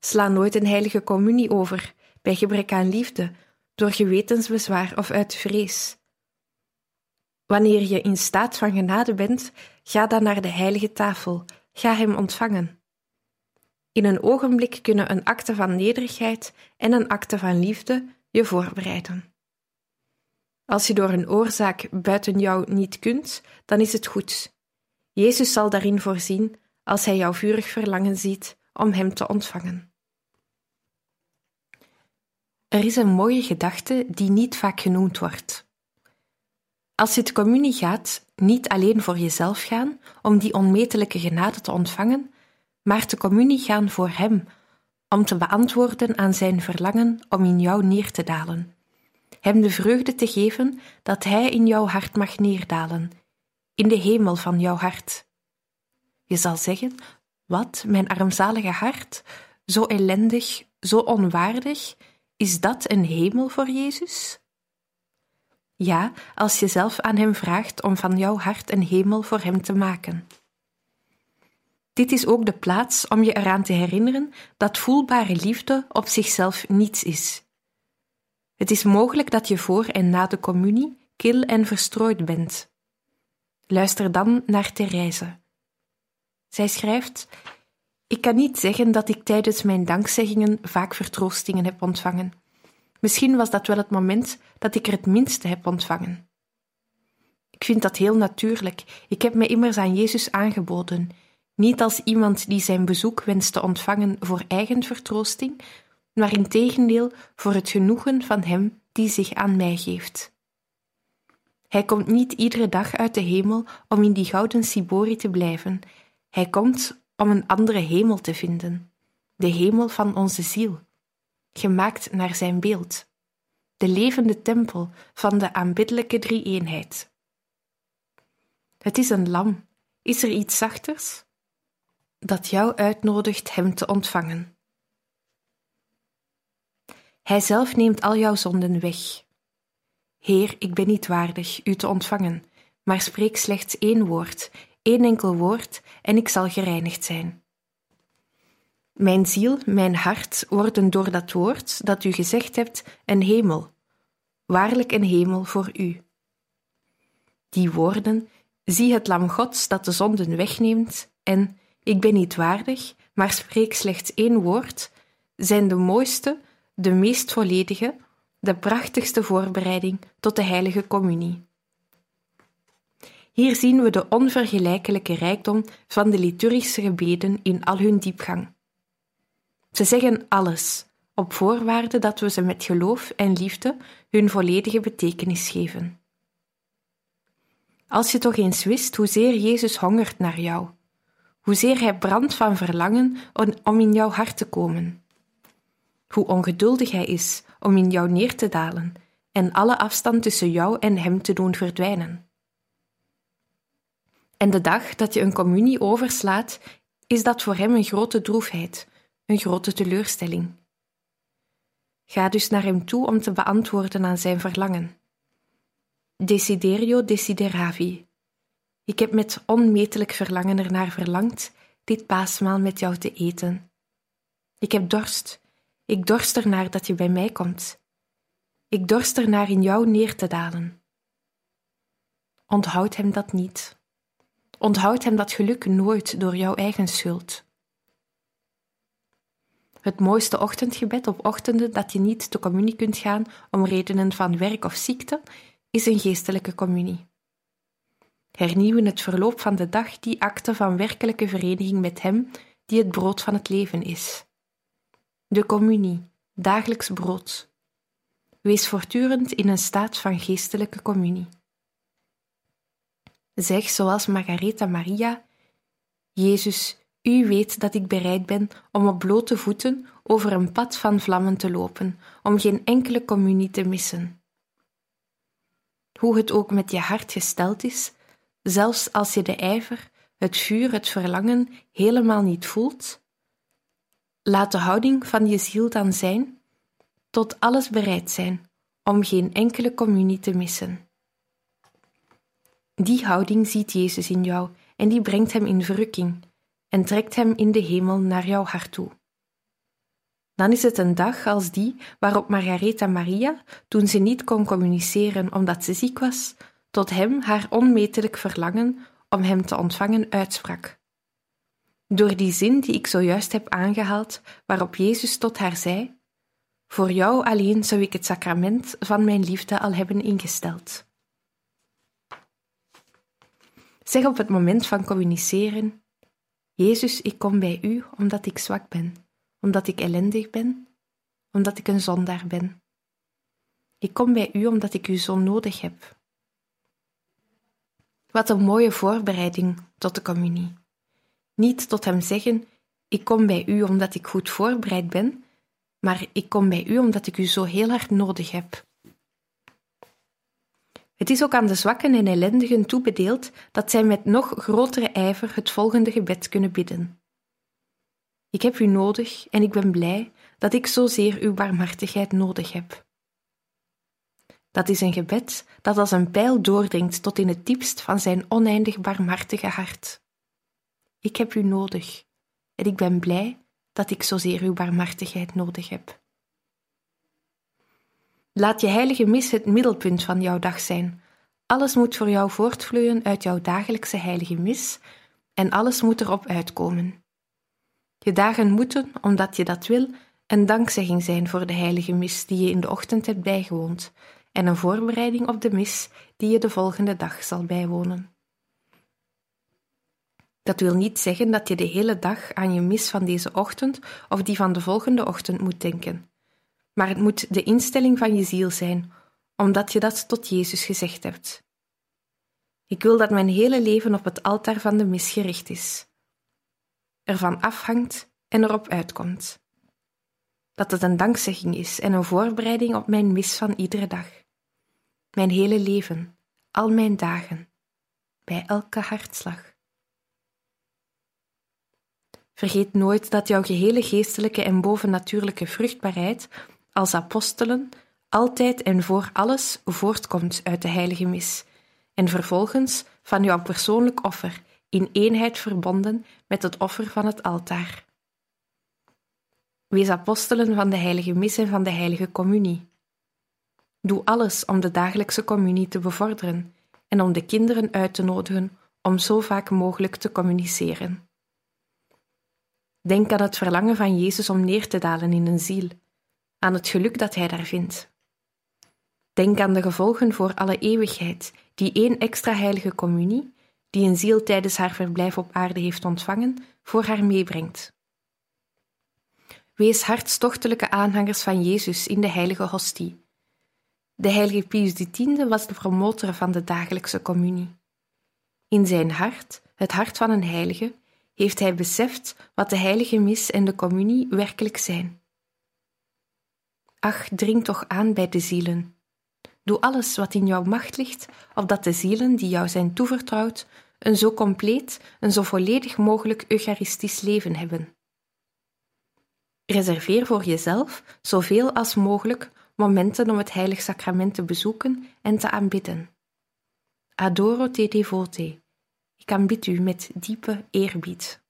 Sla nooit een heilige communie over bij gebrek aan liefde, door gewetensbezwaar of uit vrees. Wanneer je in staat van genade bent, ga dan naar de heilige tafel, ga hem ontvangen. In een ogenblik kunnen een acte van nederigheid en een acte van liefde je voorbereiden. Als je door een oorzaak buiten jou niet kunt, dan is het goed. Jezus zal daarin voorzien als hij jouw vurig verlangen ziet om hem te ontvangen. Er is een mooie gedachte die niet vaak genoemd wordt. Als je het communie gaat, niet alleen voor jezelf gaan om die onmetelijke genade te ontvangen, maar te communie gaan voor Hem, om te beantwoorden aan Zijn verlangen om in jou neer te dalen. Hem de vreugde te geven dat Hij in jouw hart mag neerdalen, in de hemel van jouw hart. Je zal zeggen: Wat, mijn armzalige hart, zo ellendig, zo onwaardig, is dat een hemel voor Jezus? Ja, als je zelf aan Hem vraagt om van jouw hart een hemel voor Hem te maken. Dit is ook de plaats om je eraan te herinneren dat voelbare liefde op zichzelf niets is. Het is mogelijk dat je voor en na de communie kil en verstrooid bent. Luister dan naar Therese. Zij schrijft: Ik kan niet zeggen dat ik tijdens mijn dankzeggingen vaak vertroostingen heb ontvangen. Misschien was dat wel het moment dat ik er het minste heb ontvangen. Ik vind dat heel natuurlijk. Ik heb me immers aan Jezus aangeboden niet als iemand die zijn bezoek wenst te ontvangen voor eigen vertroosting, maar in tegendeel voor het genoegen van Hem die zich aan mij geeft. Hij komt niet iedere dag uit de hemel om in die gouden Sibori te blijven. Hij komt om een andere hemel te vinden, de hemel van onze ziel, gemaakt naar zijn beeld, de levende tempel van de aanbiddelijke drie-eenheid. Het is een lam. Is er iets zachters? Dat jou uitnodigt hem te ontvangen. Hij zelf neemt al jouw zonden weg. Heer, ik ben niet waardig u te ontvangen, maar spreek slechts één woord, één enkel woord, en ik zal gereinigd zijn. Mijn ziel, mijn hart worden door dat woord dat u gezegd hebt een hemel, waarlijk een hemel voor u. Die woorden, zie het lam Gods dat de zonden wegneemt, en ik ben niet waardig, maar spreek slechts één woord, zijn de mooiste, de meest volledige, de prachtigste voorbereiding tot de heilige communie. Hier zien we de onvergelijkelijke rijkdom van de liturgische gebeden in al hun diepgang. Ze zeggen alles, op voorwaarde dat we ze met geloof en liefde hun volledige betekenis geven. Als je toch eens wist hoezeer Jezus hongert naar jou, hoezeer Hij brandt van verlangen om in jouw hart te komen, hoe ongeduldig Hij is om in jou neer te dalen en alle afstand tussen jou en Hem te doen verdwijnen. En de dag dat je een communie overslaat, is dat voor Hem een grote droefheid, een grote teleurstelling. Ga dus naar Hem toe om te beantwoorden aan Zijn verlangen. Desiderio desideravi. Ik heb met onmetelijk verlangen ernaar verlangd dit paasmaal met jou te eten. Ik heb dorst, ik dorst ernaar dat je bij mij komt. Ik dorst ernaar in jou neer te dalen. Onthoud hem dat niet. Onthoud hem dat geluk nooit door jouw eigen schuld. Het mooiste ochtendgebed op ochtenden dat je niet te communie kunt gaan om redenen van werk of ziekte, is een geestelijke communie. Hernieuw in het verloop van de dag die acte van werkelijke vereniging met Hem die het brood van het leven is. De communie, dagelijks brood. Wees voortdurend in een staat van geestelijke communie. Zeg zoals Margaretha Maria: Jezus, u weet dat ik bereid ben om op blote voeten over een pad van vlammen te lopen, om geen enkele communie te missen hoe het ook met je hart gesteld is, zelfs als je de ijver, het vuur, het verlangen helemaal niet voelt, laat de houding van je ziel dan zijn tot alles bereid zijn om geen enkele communie te missen. Die houding ziet Jezus in jou en die brengt hem in verrukking en trekt hem in de hemel naar jouw hart toe dan is het een dag als die waarop Margaretha Maria, toen ze niet kon communiceren omdat ze ziek was, tot hem haar onmetelijk verlangen om hem te ontvangen uitsprak. Door die zin die ik zojuist heb aangehaald, waarop Jezus tot haar zei: Voor jou alleen zou ik het sacrament van mijn liefde al hebben ingesteld. Zeg op het moment van communiceren: Jezus, ik kom bij u omdat ik zwak ben omdat ik ellendig ben, omdat ik een zondaar ben. Ik kom bij u omdat ik u zo nodig heb. Wat een mooie voorbereiding tot de communie. Niet tot hem zeggen: Ik kom bij u omdat ik goed voorbereid ben, maar ik kom bij u omdat ik u zo heel hard nodig heb. Het is ook aan de zwakken en ellendigen toebedeeld dat zij met nog grotere ijver het volgende gebed kunnen bidden. Ik heb u nodig en ik ben blij dat ik zozeer uw barmhartigheid nodig heb. Dat is een gebed dat als een pijl doordringt tot in het diepst van zijn oneindig barmhartige hart. Ik heb u nodig en ik ben blij dat ik zozeer uw barmhartigheid nodig heb. Laat je heilige mis het middelpunt van jouw dag zijn. Alles moet voor jou voortvloeien uit jouw dagelijkse heilige mis en alles moet erop uitkomen. Je dagen moeten, omdat je dat wil, een dankzegging zijn voor de heilige mis die je in de ochtend hebt bijgewoond en een voorbereiding op de mis die je de volgende dag zal bijwonen. Dat wil niet zeggen dat je de hele dag aan je mis van deze ochtend of die van de volgende ochtend moet denken. Maar het moet de instelling van je ziel zijn, omdat je dat tot Jezus gezegd hebt. Ik wil dat mijn hele leven op het altaar van de mis gericht is, ervan afhangt en erop uitkomt. Dat het een dankzegging is en een voorbereiding op mijn mis van iedere dag. Mijn hele leven, al mijn dagen, bij elke hartslag. Vergeet nooit dat jouw gehele geestelijke en bovennatuurlijke vruchtbaarheid als apostelen altijd en voor alles voortkomt uit de heilige mis en vervolgens van jouw persoonlijk offer in eenheid verbonden met het offer van het altaar. Wees apostelen van de heilige mis en van de heilige communie. Doe alles om de dagelijkse communie te bevorderen en om de kinderen uit te nodigen om zo vaak mogelijk te communiceren. Denk aan het verlangen van Jezus om neer te dalen in een ziel, aan het geluk dat hij daar vindt. Denk aan de gevolgen voor alle eeuwigheid die één extra heilige communie, die een ziel tijdens haar verblijf op aarde heeft ontvangen, voor haar meebrengt. Wees hartstochtelijke aanhangers van Jezus in de heilige hostie. De heilige Pius X was de promotor van de dagelijkse communie. In zijn hart, het hart van een heilige, heeft hij beseft wat de heilige mis en de communie werkelijk zijn. Ach, dring toch aan bij de zielen. Doe alles wat in jouw macht ligt, opdat de zielen die jou zijn toevertrouwd een zo compleet, een zo volledig mogelijk eucharistisch leven hebben. Reserveer voor jezelf zoveel als mogelijk momenten om het heilig sacrament te bezoeken en te aanbidden. Adoro te devote. Ik aanbid u met diepe eerbied.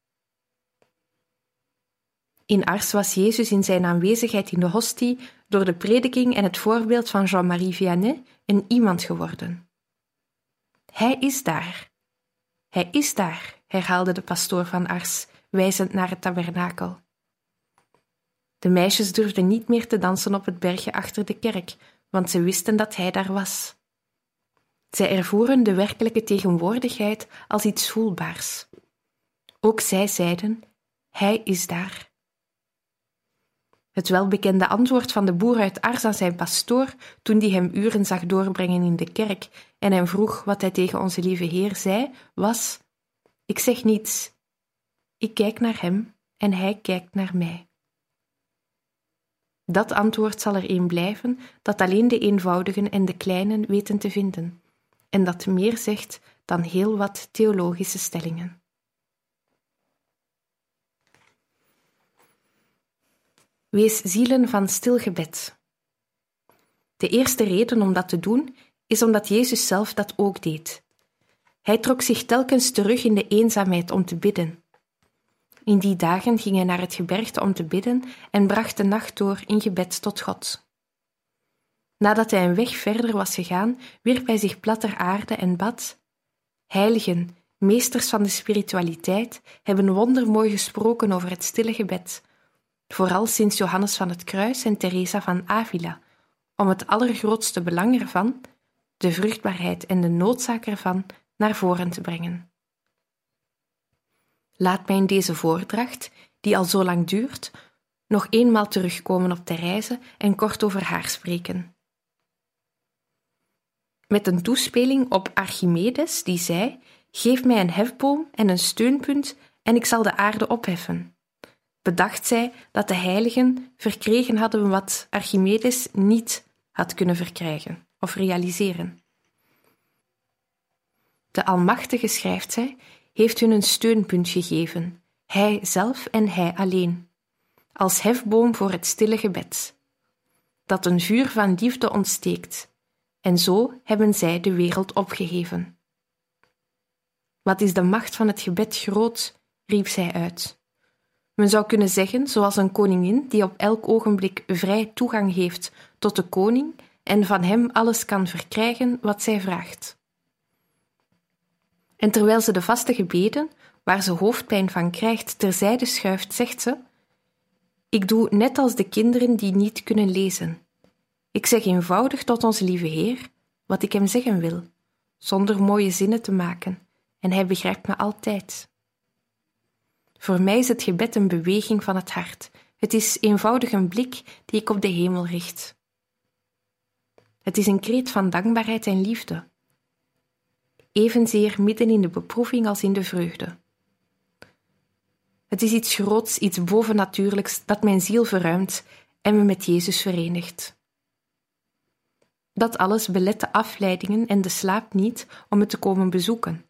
In Ars was Jezus in zijn aanwezigheid in de hostie door de prediking en het voorbeeld van Jean-Marie Vianney een iemand geworden. Hij is daar. Hij is daar, herhaalde de pastoor van Ars, wijzend naar het tabernakel. De meisjes durfden niet meer te dansen op het bergje achter de kerk, want ze wisten dat hij daar was. Zij ervoeren de werkelijke tegenwoordigheid als iets voelbaars. Ook zij zeiden: Hij is daar. Het welbekende antwoord van de boer uit Ars aan zijn pastoor, toen die hem uren zag doorbrengen in de kerk en hem vroeg wat hij tegen onze lieve Heer zei, was: Ik zeg niets. Ik kijk naar hem en hij kijkt naar mij. Dat antwoord zal er een blijven dat alleen de eenvoudigen en de kleinen weten te vinden, en dat meer zegt dan heel wat theologische stellingen. Wees zielen van stil gebed. De eerste reden om dat te doen is omdat Jezus zelf dat ook deed. Hij trok zich telkens terug in de eenzaamheid om te bidden. In die dagen ging hij naar het gebergte om te bidden en bracht de nacht door in gebed tot God. Nadat hij een weg verder was gegaan, wierp hij zich plat ter aarde en bad: Heiligen, meesters van de spiritualiteit, hebben wondermooi gesproken over het stille gebed, vooral sinds Johannes van het Kruis en Teresa van Avila, om het allergrootste belang ervan, de vruchtbaarheid en de noodzaak ervan, naar voren te brengen. Laat mij in deze voordracht, die al zo lang duurt, nog eenmaal terugkomen op Therese en kort over haar spreken. Met een toespeling op Archimedes, die zei: Geef mij een hefboom en een steunpunt, en ik zal de aarde opheffen bedacht zij dat de heiligen verkregen hadden wat Archimedes niet had kunnen verkrijgen of realiseren. De Almachtige, schrijft zij, heeft hun een steunpunt gegeven, hij zelf en hij alleen, als hefboom voor het stille gebed, dat een vuur van liefde ontsteekt, en zo hebben zij de wereld opgeheven. Wat is de macht van het gebed groot, riep zij uit. Men zou kunnen zeggen, zoals een koningin die op elk ogenblik vrij toegang heeft tot de koning en van hem alles kan verkrijgen wat zij vraagt. En terwijl ze de vaste gebeden, waar ze hoofdpijn van krijgt, terzijde schuift, zegt ze: Ik doe net als de kinderen die niet kunnen lezen. Ik zeg eenvoudig tot onze lieve Heer wat ik hem zeggen wil, zonder mooie zinnen te maken, en hij begrijpt me altijd. Voor mij is het gebed een beweging van het hart. Het is eenvoudig een blik die ik op de hemel richt. Het is een kreet van dankbaarheid en liefde. Evenzeer midden in de beproeving als in de vreugde. Het is iets groots, iets bovennatuurlijks dat mijn ziel verruimt en me met Jezus verenigt. Dat alles belet de afleidingen en de slaap niet om me te komen bezoeken.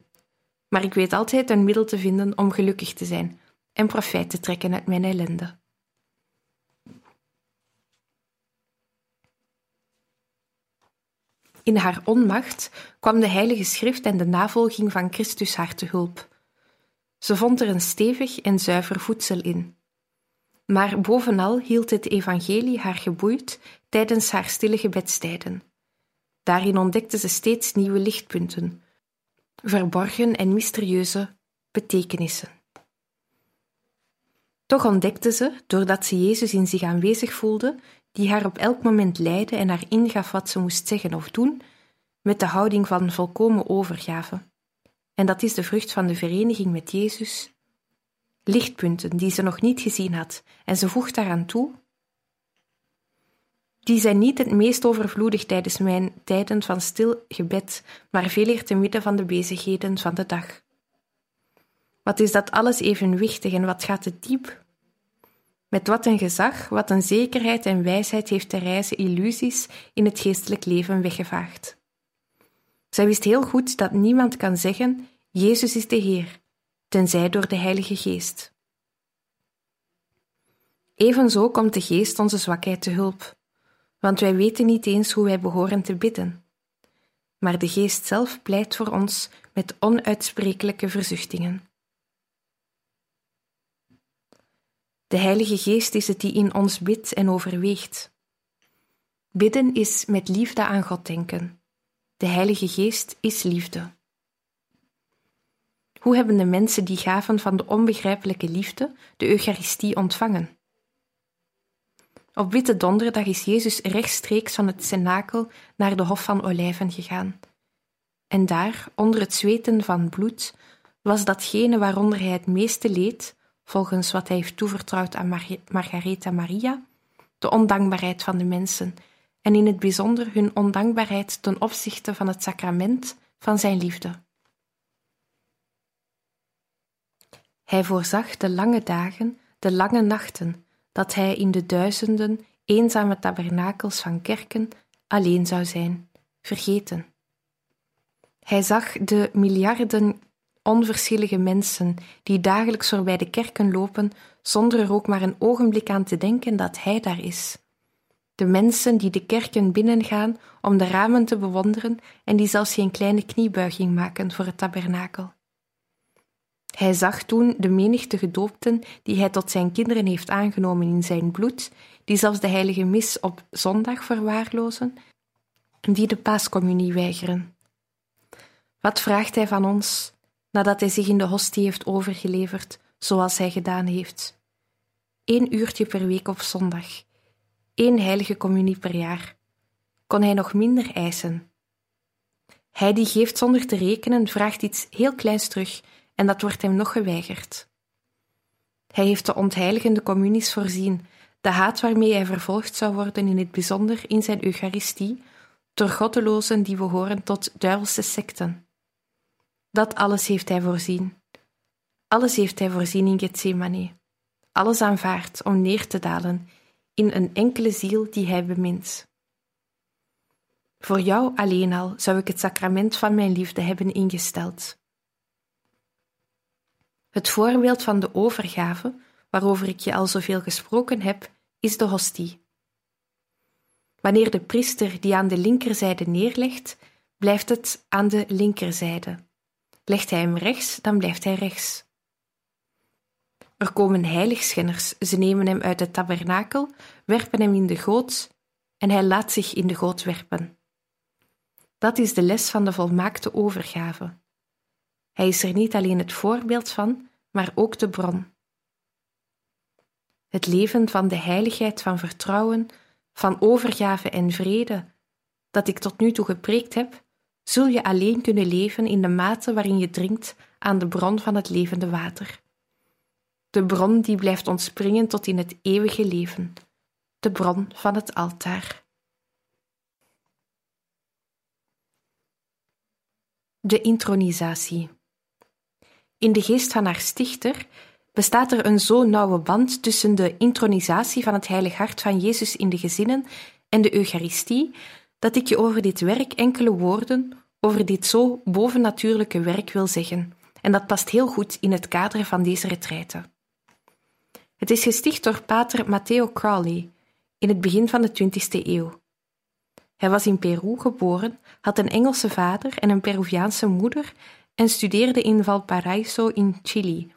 Maar ik weet altijd een middel te vinden om gelukkig te zijn en profijt te trekken uit mijn ellende. In haar onmacht kwam de Heilige Schrift en de navolging van Christus haar te hulp. Ze vond er een stevig en zuiver voedsel in. Maar bovenal hield het evangelie haar geboeid tijdens haar stille gebedstijden. Daarin ontdekte ze steeds nieuwe lichtpunten, verborgen en mysterieuze betekenissen. Toch ontdekte ze, doordat ze Jezus in zich aanwezig voelde, die haar op elk moment leidde en haar ingaf wat ze moest zeggen of doen, met de houding van volkomen overgave. En dat is de vrucht van de vereniging met Jezus. Lichtpunten die ze nog niet gezien had, en ze voegt daaraan toe: Die zijn niet het meest overvloedig tijdens mijn tijden van stil gebed, maar veel eer te midden van de bezigheden van de dag. Wat is dat alles evenwichtig en wat gaat het diep? Met wat een gezag, wat een zekerheid en wijsheid heeft Therese illusies in het geestelijk leven weggevaagd. Zij wist heel goed dat niemand kan zeggen: Jezus is de Heer, tenzij door de Heilige Geest. Evenzo komt de Geest onze zwakheid te hulp, want wij weten niet eens hoe wij behoren te bidden. Maar de Geest zelf pleit voor ons met onuitsprekelijke verzuchtingen. De Heilige Geest is het die in ons bidt en overweegt. Bidden is met liefde aan God denken. De Heilige Geest is liefde. Hoe hebben de mensen die gaven van de onbegrijpelijke liefde de Eucharistie ontvangen? Op Witte Donderdag is Jezus rechtstreeks van het cenakel naar de Hof van Olijven gegaan. En daar, onder het zweten van bloed, was datgene waaronder hij het meeste leed, volgens wat hij heeft toevertrouwd aan Mar Margaretha Maria, de ondankbaarheid van de mensen en in het bijzonder hun ondankbaarheid ten opzichte van het sacrament van zijn liefde. Hij voorzag de lange dagen, de lange nachten, dat hij in de duizenden eenzame tabernakels van kerken alleen zou zijn, vergeten. Hij zag de miljarden onverschillige mensen die dagelijks voorbij de kerken lopen zonder er ook maar een ogenblik aan te denken dat Hij daar is. De mensen die de kerken binnengaan om de ramen te bewonderen en die zelfs geen kleine kniebuiging maken voor het tabernakel. Hij zag toen de menigte gedoopten die hij tot zijn kinderen heeft aangenomen in zijn bloed, die zelfs de heilige mis op zondag verwaarlozen en die de paascommunie weigeren. Wat vraagt hij van ons? nadat hij zich in de hostie heeft overgeleverd, zoals hij gedaan heeft. Eén uurtje per week op zondag, één heilige communie per jaar. Kon hij nog minder eisen? Hij die geeft zonder te rekenen, vraagt iets heel kleins terug en dat wordt hem nog geweigerd. Hij heeft de ontheiligende communies voorzien, de haat waarmee hij vervolgd zou worden, in het bijzonder in zijn Eucharistie, door goddelozen die behoren tot duivelse secten. Dat alles heeft hij voorzien. Alles heeft hij voorzien in Gethsemane. Alles aanvaard om neer te dalen in een enkele ziel die hij bemint. Voor jou alleen al zou ik het sacrament van mijn liefde hebben ingesteld. Het voorbeeld van de overgave, waarover ik je al zoveel gesproken heb, is de hostie. Wanneer de priester die aan de linkerzijde neerlegt, blijft het aan de linkerzijde. Legt hij hem rechts, dan blijft hij rechts. Er komen heiligschenners, ze nemen hem uit het tabernakel, werpen hem in de goot en hij laat zich in de goot werpen. Dat is de les van de volmaakte overgave. Hij is er niet alleen het voorbeeld van, maar ook de bron. Het leven van de heiligheid van vertrouwen, van overgave en vrede, dat ik tot nu toe gepreekt heb, zul je alleen kunnen leven in de mate waarin je drinkt aan de bron van het levende water. de bron die blijft ontspringen tot in het eeuwige leven, de bron van het altaar. De intronisatie. In de geest van haar stichter bestaat er een zo nauwe band tussen de intronisatie van het heilig hart van Jezus in de gezinnen en de Eucharistie, dat ik je over dit werk enkele woorden, over dit zo bovennatuurlijke werk wil zeggen. En dat past heel goed in het kader van deze retraite. Het is gesticht door pater Matteo Crowley in het begin van de 20e eeuw. Hij was in Peru geboren, had een Engelse vader en een Peruviaanse moeder en studeerde in Valparaiso in Chili,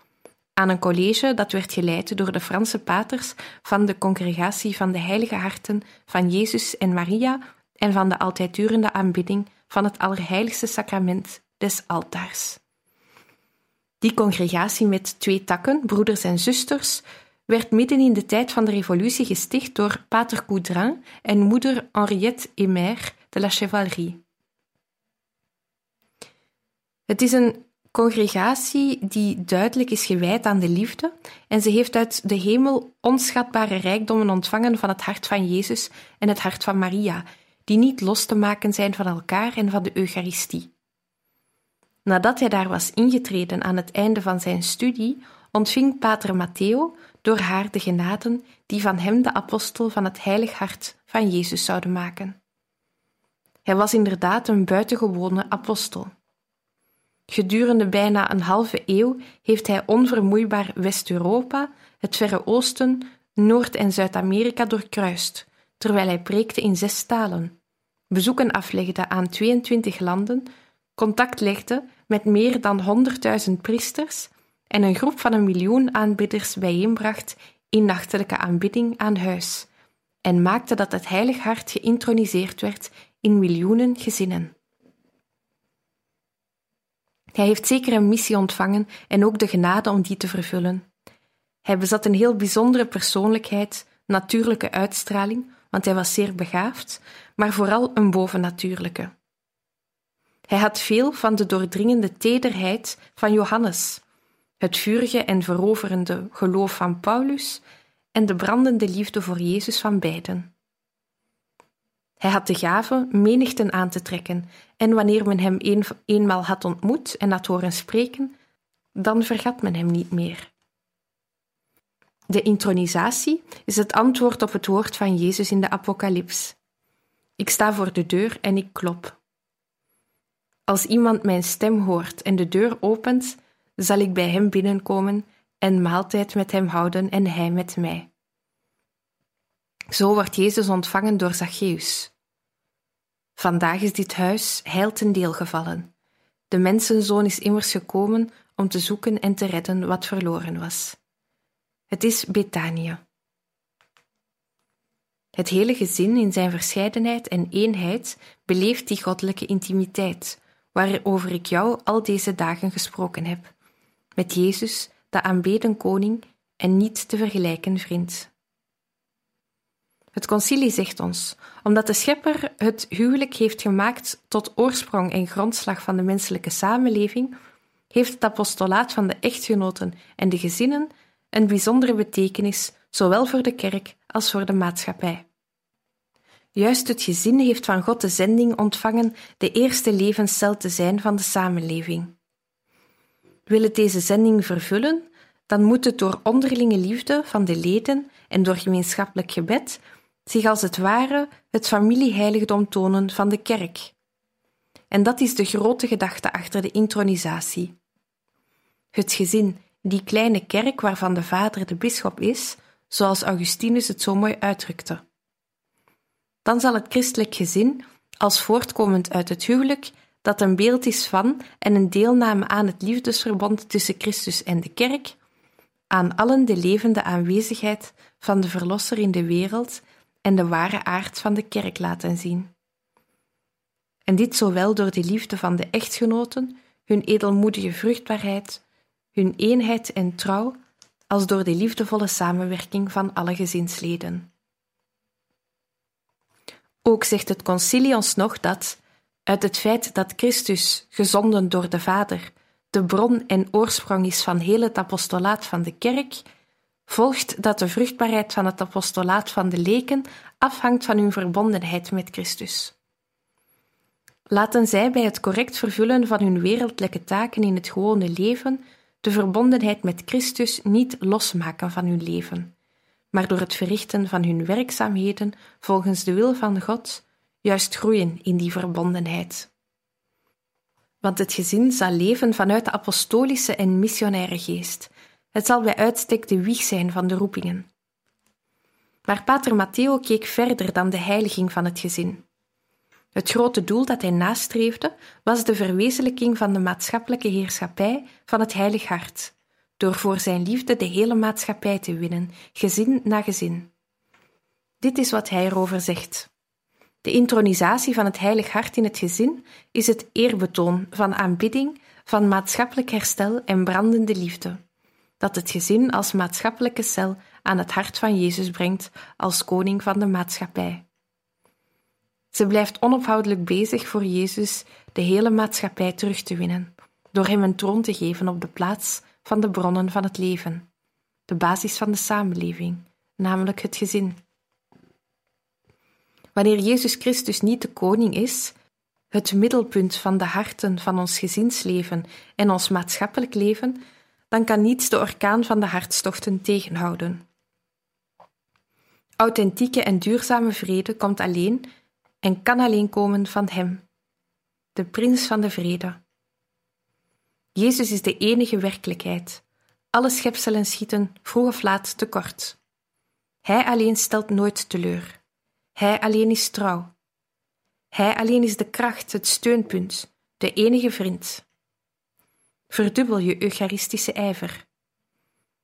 aan een college dat werd geleid door de Franse paters van de Congregatie van de Heilige Harten van Jezus en Maria en van de altijd durende aanbidding van het Allerheiligste Sacrament des Altaars. Die congregatie met twee takken, broeders en zusters, werd midden in de tijd van de revolutie gesticht door pater Coudrin en moeder Henriette Emer de la Chevalerie. Het is een congregatie die duidelijk is gewijd aan de liefde en ze heeft uit de hemel onschatbare rijkdommen ontvangen van het hart van Jezus en het hart van Maria, die niet los te maken zijn van elkaar en van de Eucharistie. Nadat hij daar was ingetreden aan het einde van zijn studie, ontving Pater Matteo door haar de genaden die van hem de apostel van het heilig hart van Jezus zouden maken. Hij was inderdaad een buitengewone apostel. Gedurende bijna een halve eeuw heeft hij onvermoeibaar West-Europa, het Verre Oosten, Noord- en Zuid-Amerika doorkruist, terwijl hij preekte in zes talen, bezoeken aflegde aan 22 landen, contact legde met meer dan 100.000 priesters en een groep van een miljoen aanbidders bijeenbracht in nachtelijke aanbidding aan huis, en maakte dat het heilig hart geïntroniseerd werd in miljoenen gezinnen. Hij heeft zeker een missie ontvangen en ook de genade om die te vervullen. Hij bezat een heel bijzondere persoonlijkheid, natuurlijke uitstraling, want hij was zeer begaafd, maar vooral een bovennatuurlijke. Hij had veel van de doordringende tederheid van Johannes, het vurige en veroverende geloof van Paulus en de brandende liefde voor Jezus van beiden. Hij had de gave menigten aan te trekken, en wanneer men hem een, eenmaal had ontmoet en had horen spreken, dan vergat men hem niet meer. De intronisatie is het antwoord op het woord van Jezus in de Apocalyps. Ik sta voor de deur en ik klop. Als iemand mijn stem hoort en de deur opent, zal ik bij hem binnenkomen en maaltijd met hem houden en hij met mij. Zo wordt Jezus ontvangen door Zacchaeus. Vandaag is dit huis heil ten deel gevallen. De mensenzoon is immers gekomen om te zoeken en te redden wat verloren was. Het is Betanië. Het hele gezin in zijn verscheidenheid en eenheid beleeft die goddelijke intimiteit, waarover ik jou al deze dagen gesproken heb, met Jezus, de aanbeden koning en niet te vergelijken vriend. Het concilie zegt ons, omdat de schepper het huwelijk heeft gemaakt tot oorsprong en grondslag van de menselijke samenleving, heeft het apostolaat van de echtgenoten en de gezinnen een bijzondere betekenis, zowel voor de kerk als voor de maatschappij. Juist het gezin heeft van God de zending ontvangen de eerste levenscel te zijn van de samenleving. Wil het deze zending vervullen, dan moet het door onderlinge liefde van de leden en door gemeenschappelijk gebed zich als het ware het familieheiligdom tonen van de kerk. En dat is de grote gedachte achter de intronisatie. Het gezin, die kleine kerk waarvan de vader de bisschop is, zoals Augustinus het zo mooi uitdrukte. Dan zal het christelijk gezin, als voortkomend uit het huwelijk, dat een beeld is van en een deelname aan het liefdesverbond tussen Christus en de kerk, aan allen de levende aanwezigheid van de Verlosser in de wereld en de ware aard van de kerk laten zien. En dit zowel door de liefde van de echtgenoten, hun edelmoedige vruchtbaarheid, hun eenheid en trouw, als door de liefdevolle samenwerking van alle gezinsleden. Ook zegt het concilie ons nog dat, uit het feit dat Christus, gezonden door de Vader, de bron en oorsprong is van heel het apostolaat van de kerk, volgt dat de vruchtbaarheid van het apostolaat van de leken afhangt van hun verbondenheid met Christus. Laten zij bij het correct vervullen van hun wereldlijke taken in het gewone leven de verbondenheid met Christus niet losmaken van hun leven, maar door het verrichten van hun werkzaamheden volgens de wil van God juist groeien in die verbondenheid. Want het gezin zal leven vanuit de apostolische en missionaire geest. Het zal bij uitstek de wieg zijn van de roepingen. Maar Pater Matteo keek verder dan de heiliging van het gezin. Het grote doel dat hij nastreefde was de verwezenlijking van de maatschappelijke heerschappij van het Heilig Hart, door voor zijn liefde de hele maatschappij te winnen, gezin na gezin. Dit is wat hij erover zegt. De intronisatie van het Heilig Hart in het gezin is het eerbetoon van aanbidding, van maatschappelijk herstel en brandende liefde, dat het gezin als maatschappelijke cel aan het hart van Jezus brengt als koning van de maatschappij. Ze blijft onophoudelijk bezig voor Jezus de hele maatschappij terug te winnen, door hem een troon te geven op de plaats van de bronnen van het leven, de basis van de samenleving, namelijk het gezin. Wanneer Jezus Christus niet de koning is, het middelpunt van de harten van ons gezinsleven en ons maatschappelijk leven, dan kan niets de orkaan van de hartstochten tegenhouden. Authentieke en duurzame vrede komt alleen en kan alleen komen van Hem, de Prins van de Vrede. Jezus is de enige werkelijkheid. Alle schepselen schieten vroeg of laat tekort. Hij alleen stelt nooit teleur. Hij alleen is trouw. Hij alleen is de kracht, het steunpunt, de enige vriend. Verdubbel je eucharistische ijver.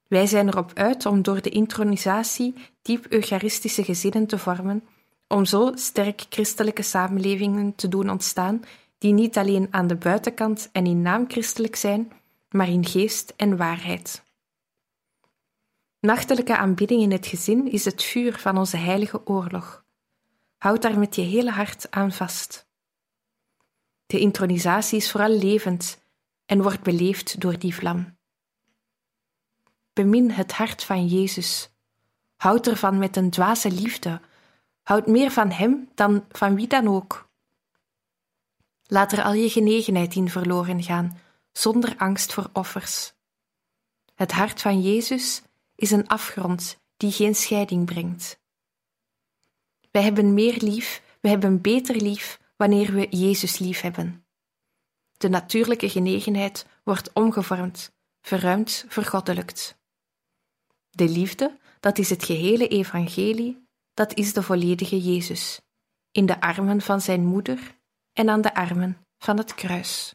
Wij zijn erop uit om door de intronisatie diep eucharistische gezinnen te vormen om zo sterk christelijke samenlevingen te doen ontstaan, die niet alleen aan de buitenkant en in naam christelijk zijn, maar in geest en waarheid. Nachtelijke aanbidding in het gezin is het vuur van onze heilige oorlog. Houd daar met je hele hart aan vast. De intronisatie is vooral levend en wordt beleefd door die vlam. Bemin het hart van Jezus. Houd ervan met een dwaze liefde, Houd meer van hem dan van wie dan ook. Laat er al je genegenheid in verloren gaan, zonder angst voor offers. Het hart van Jezus is een afgrond die geen scheiding brengt. Wij hebben meer lief, we hebben beter lief wanneer we Jezus lief hebben. De natuurlijke genegenheid wordt omgevormd, verruimd, vergoddelijkt. De liefde, dat is het gehele evangelie, dat is de volledige Jezus, in de armen van zijn moeder en aan de armen van het kruis.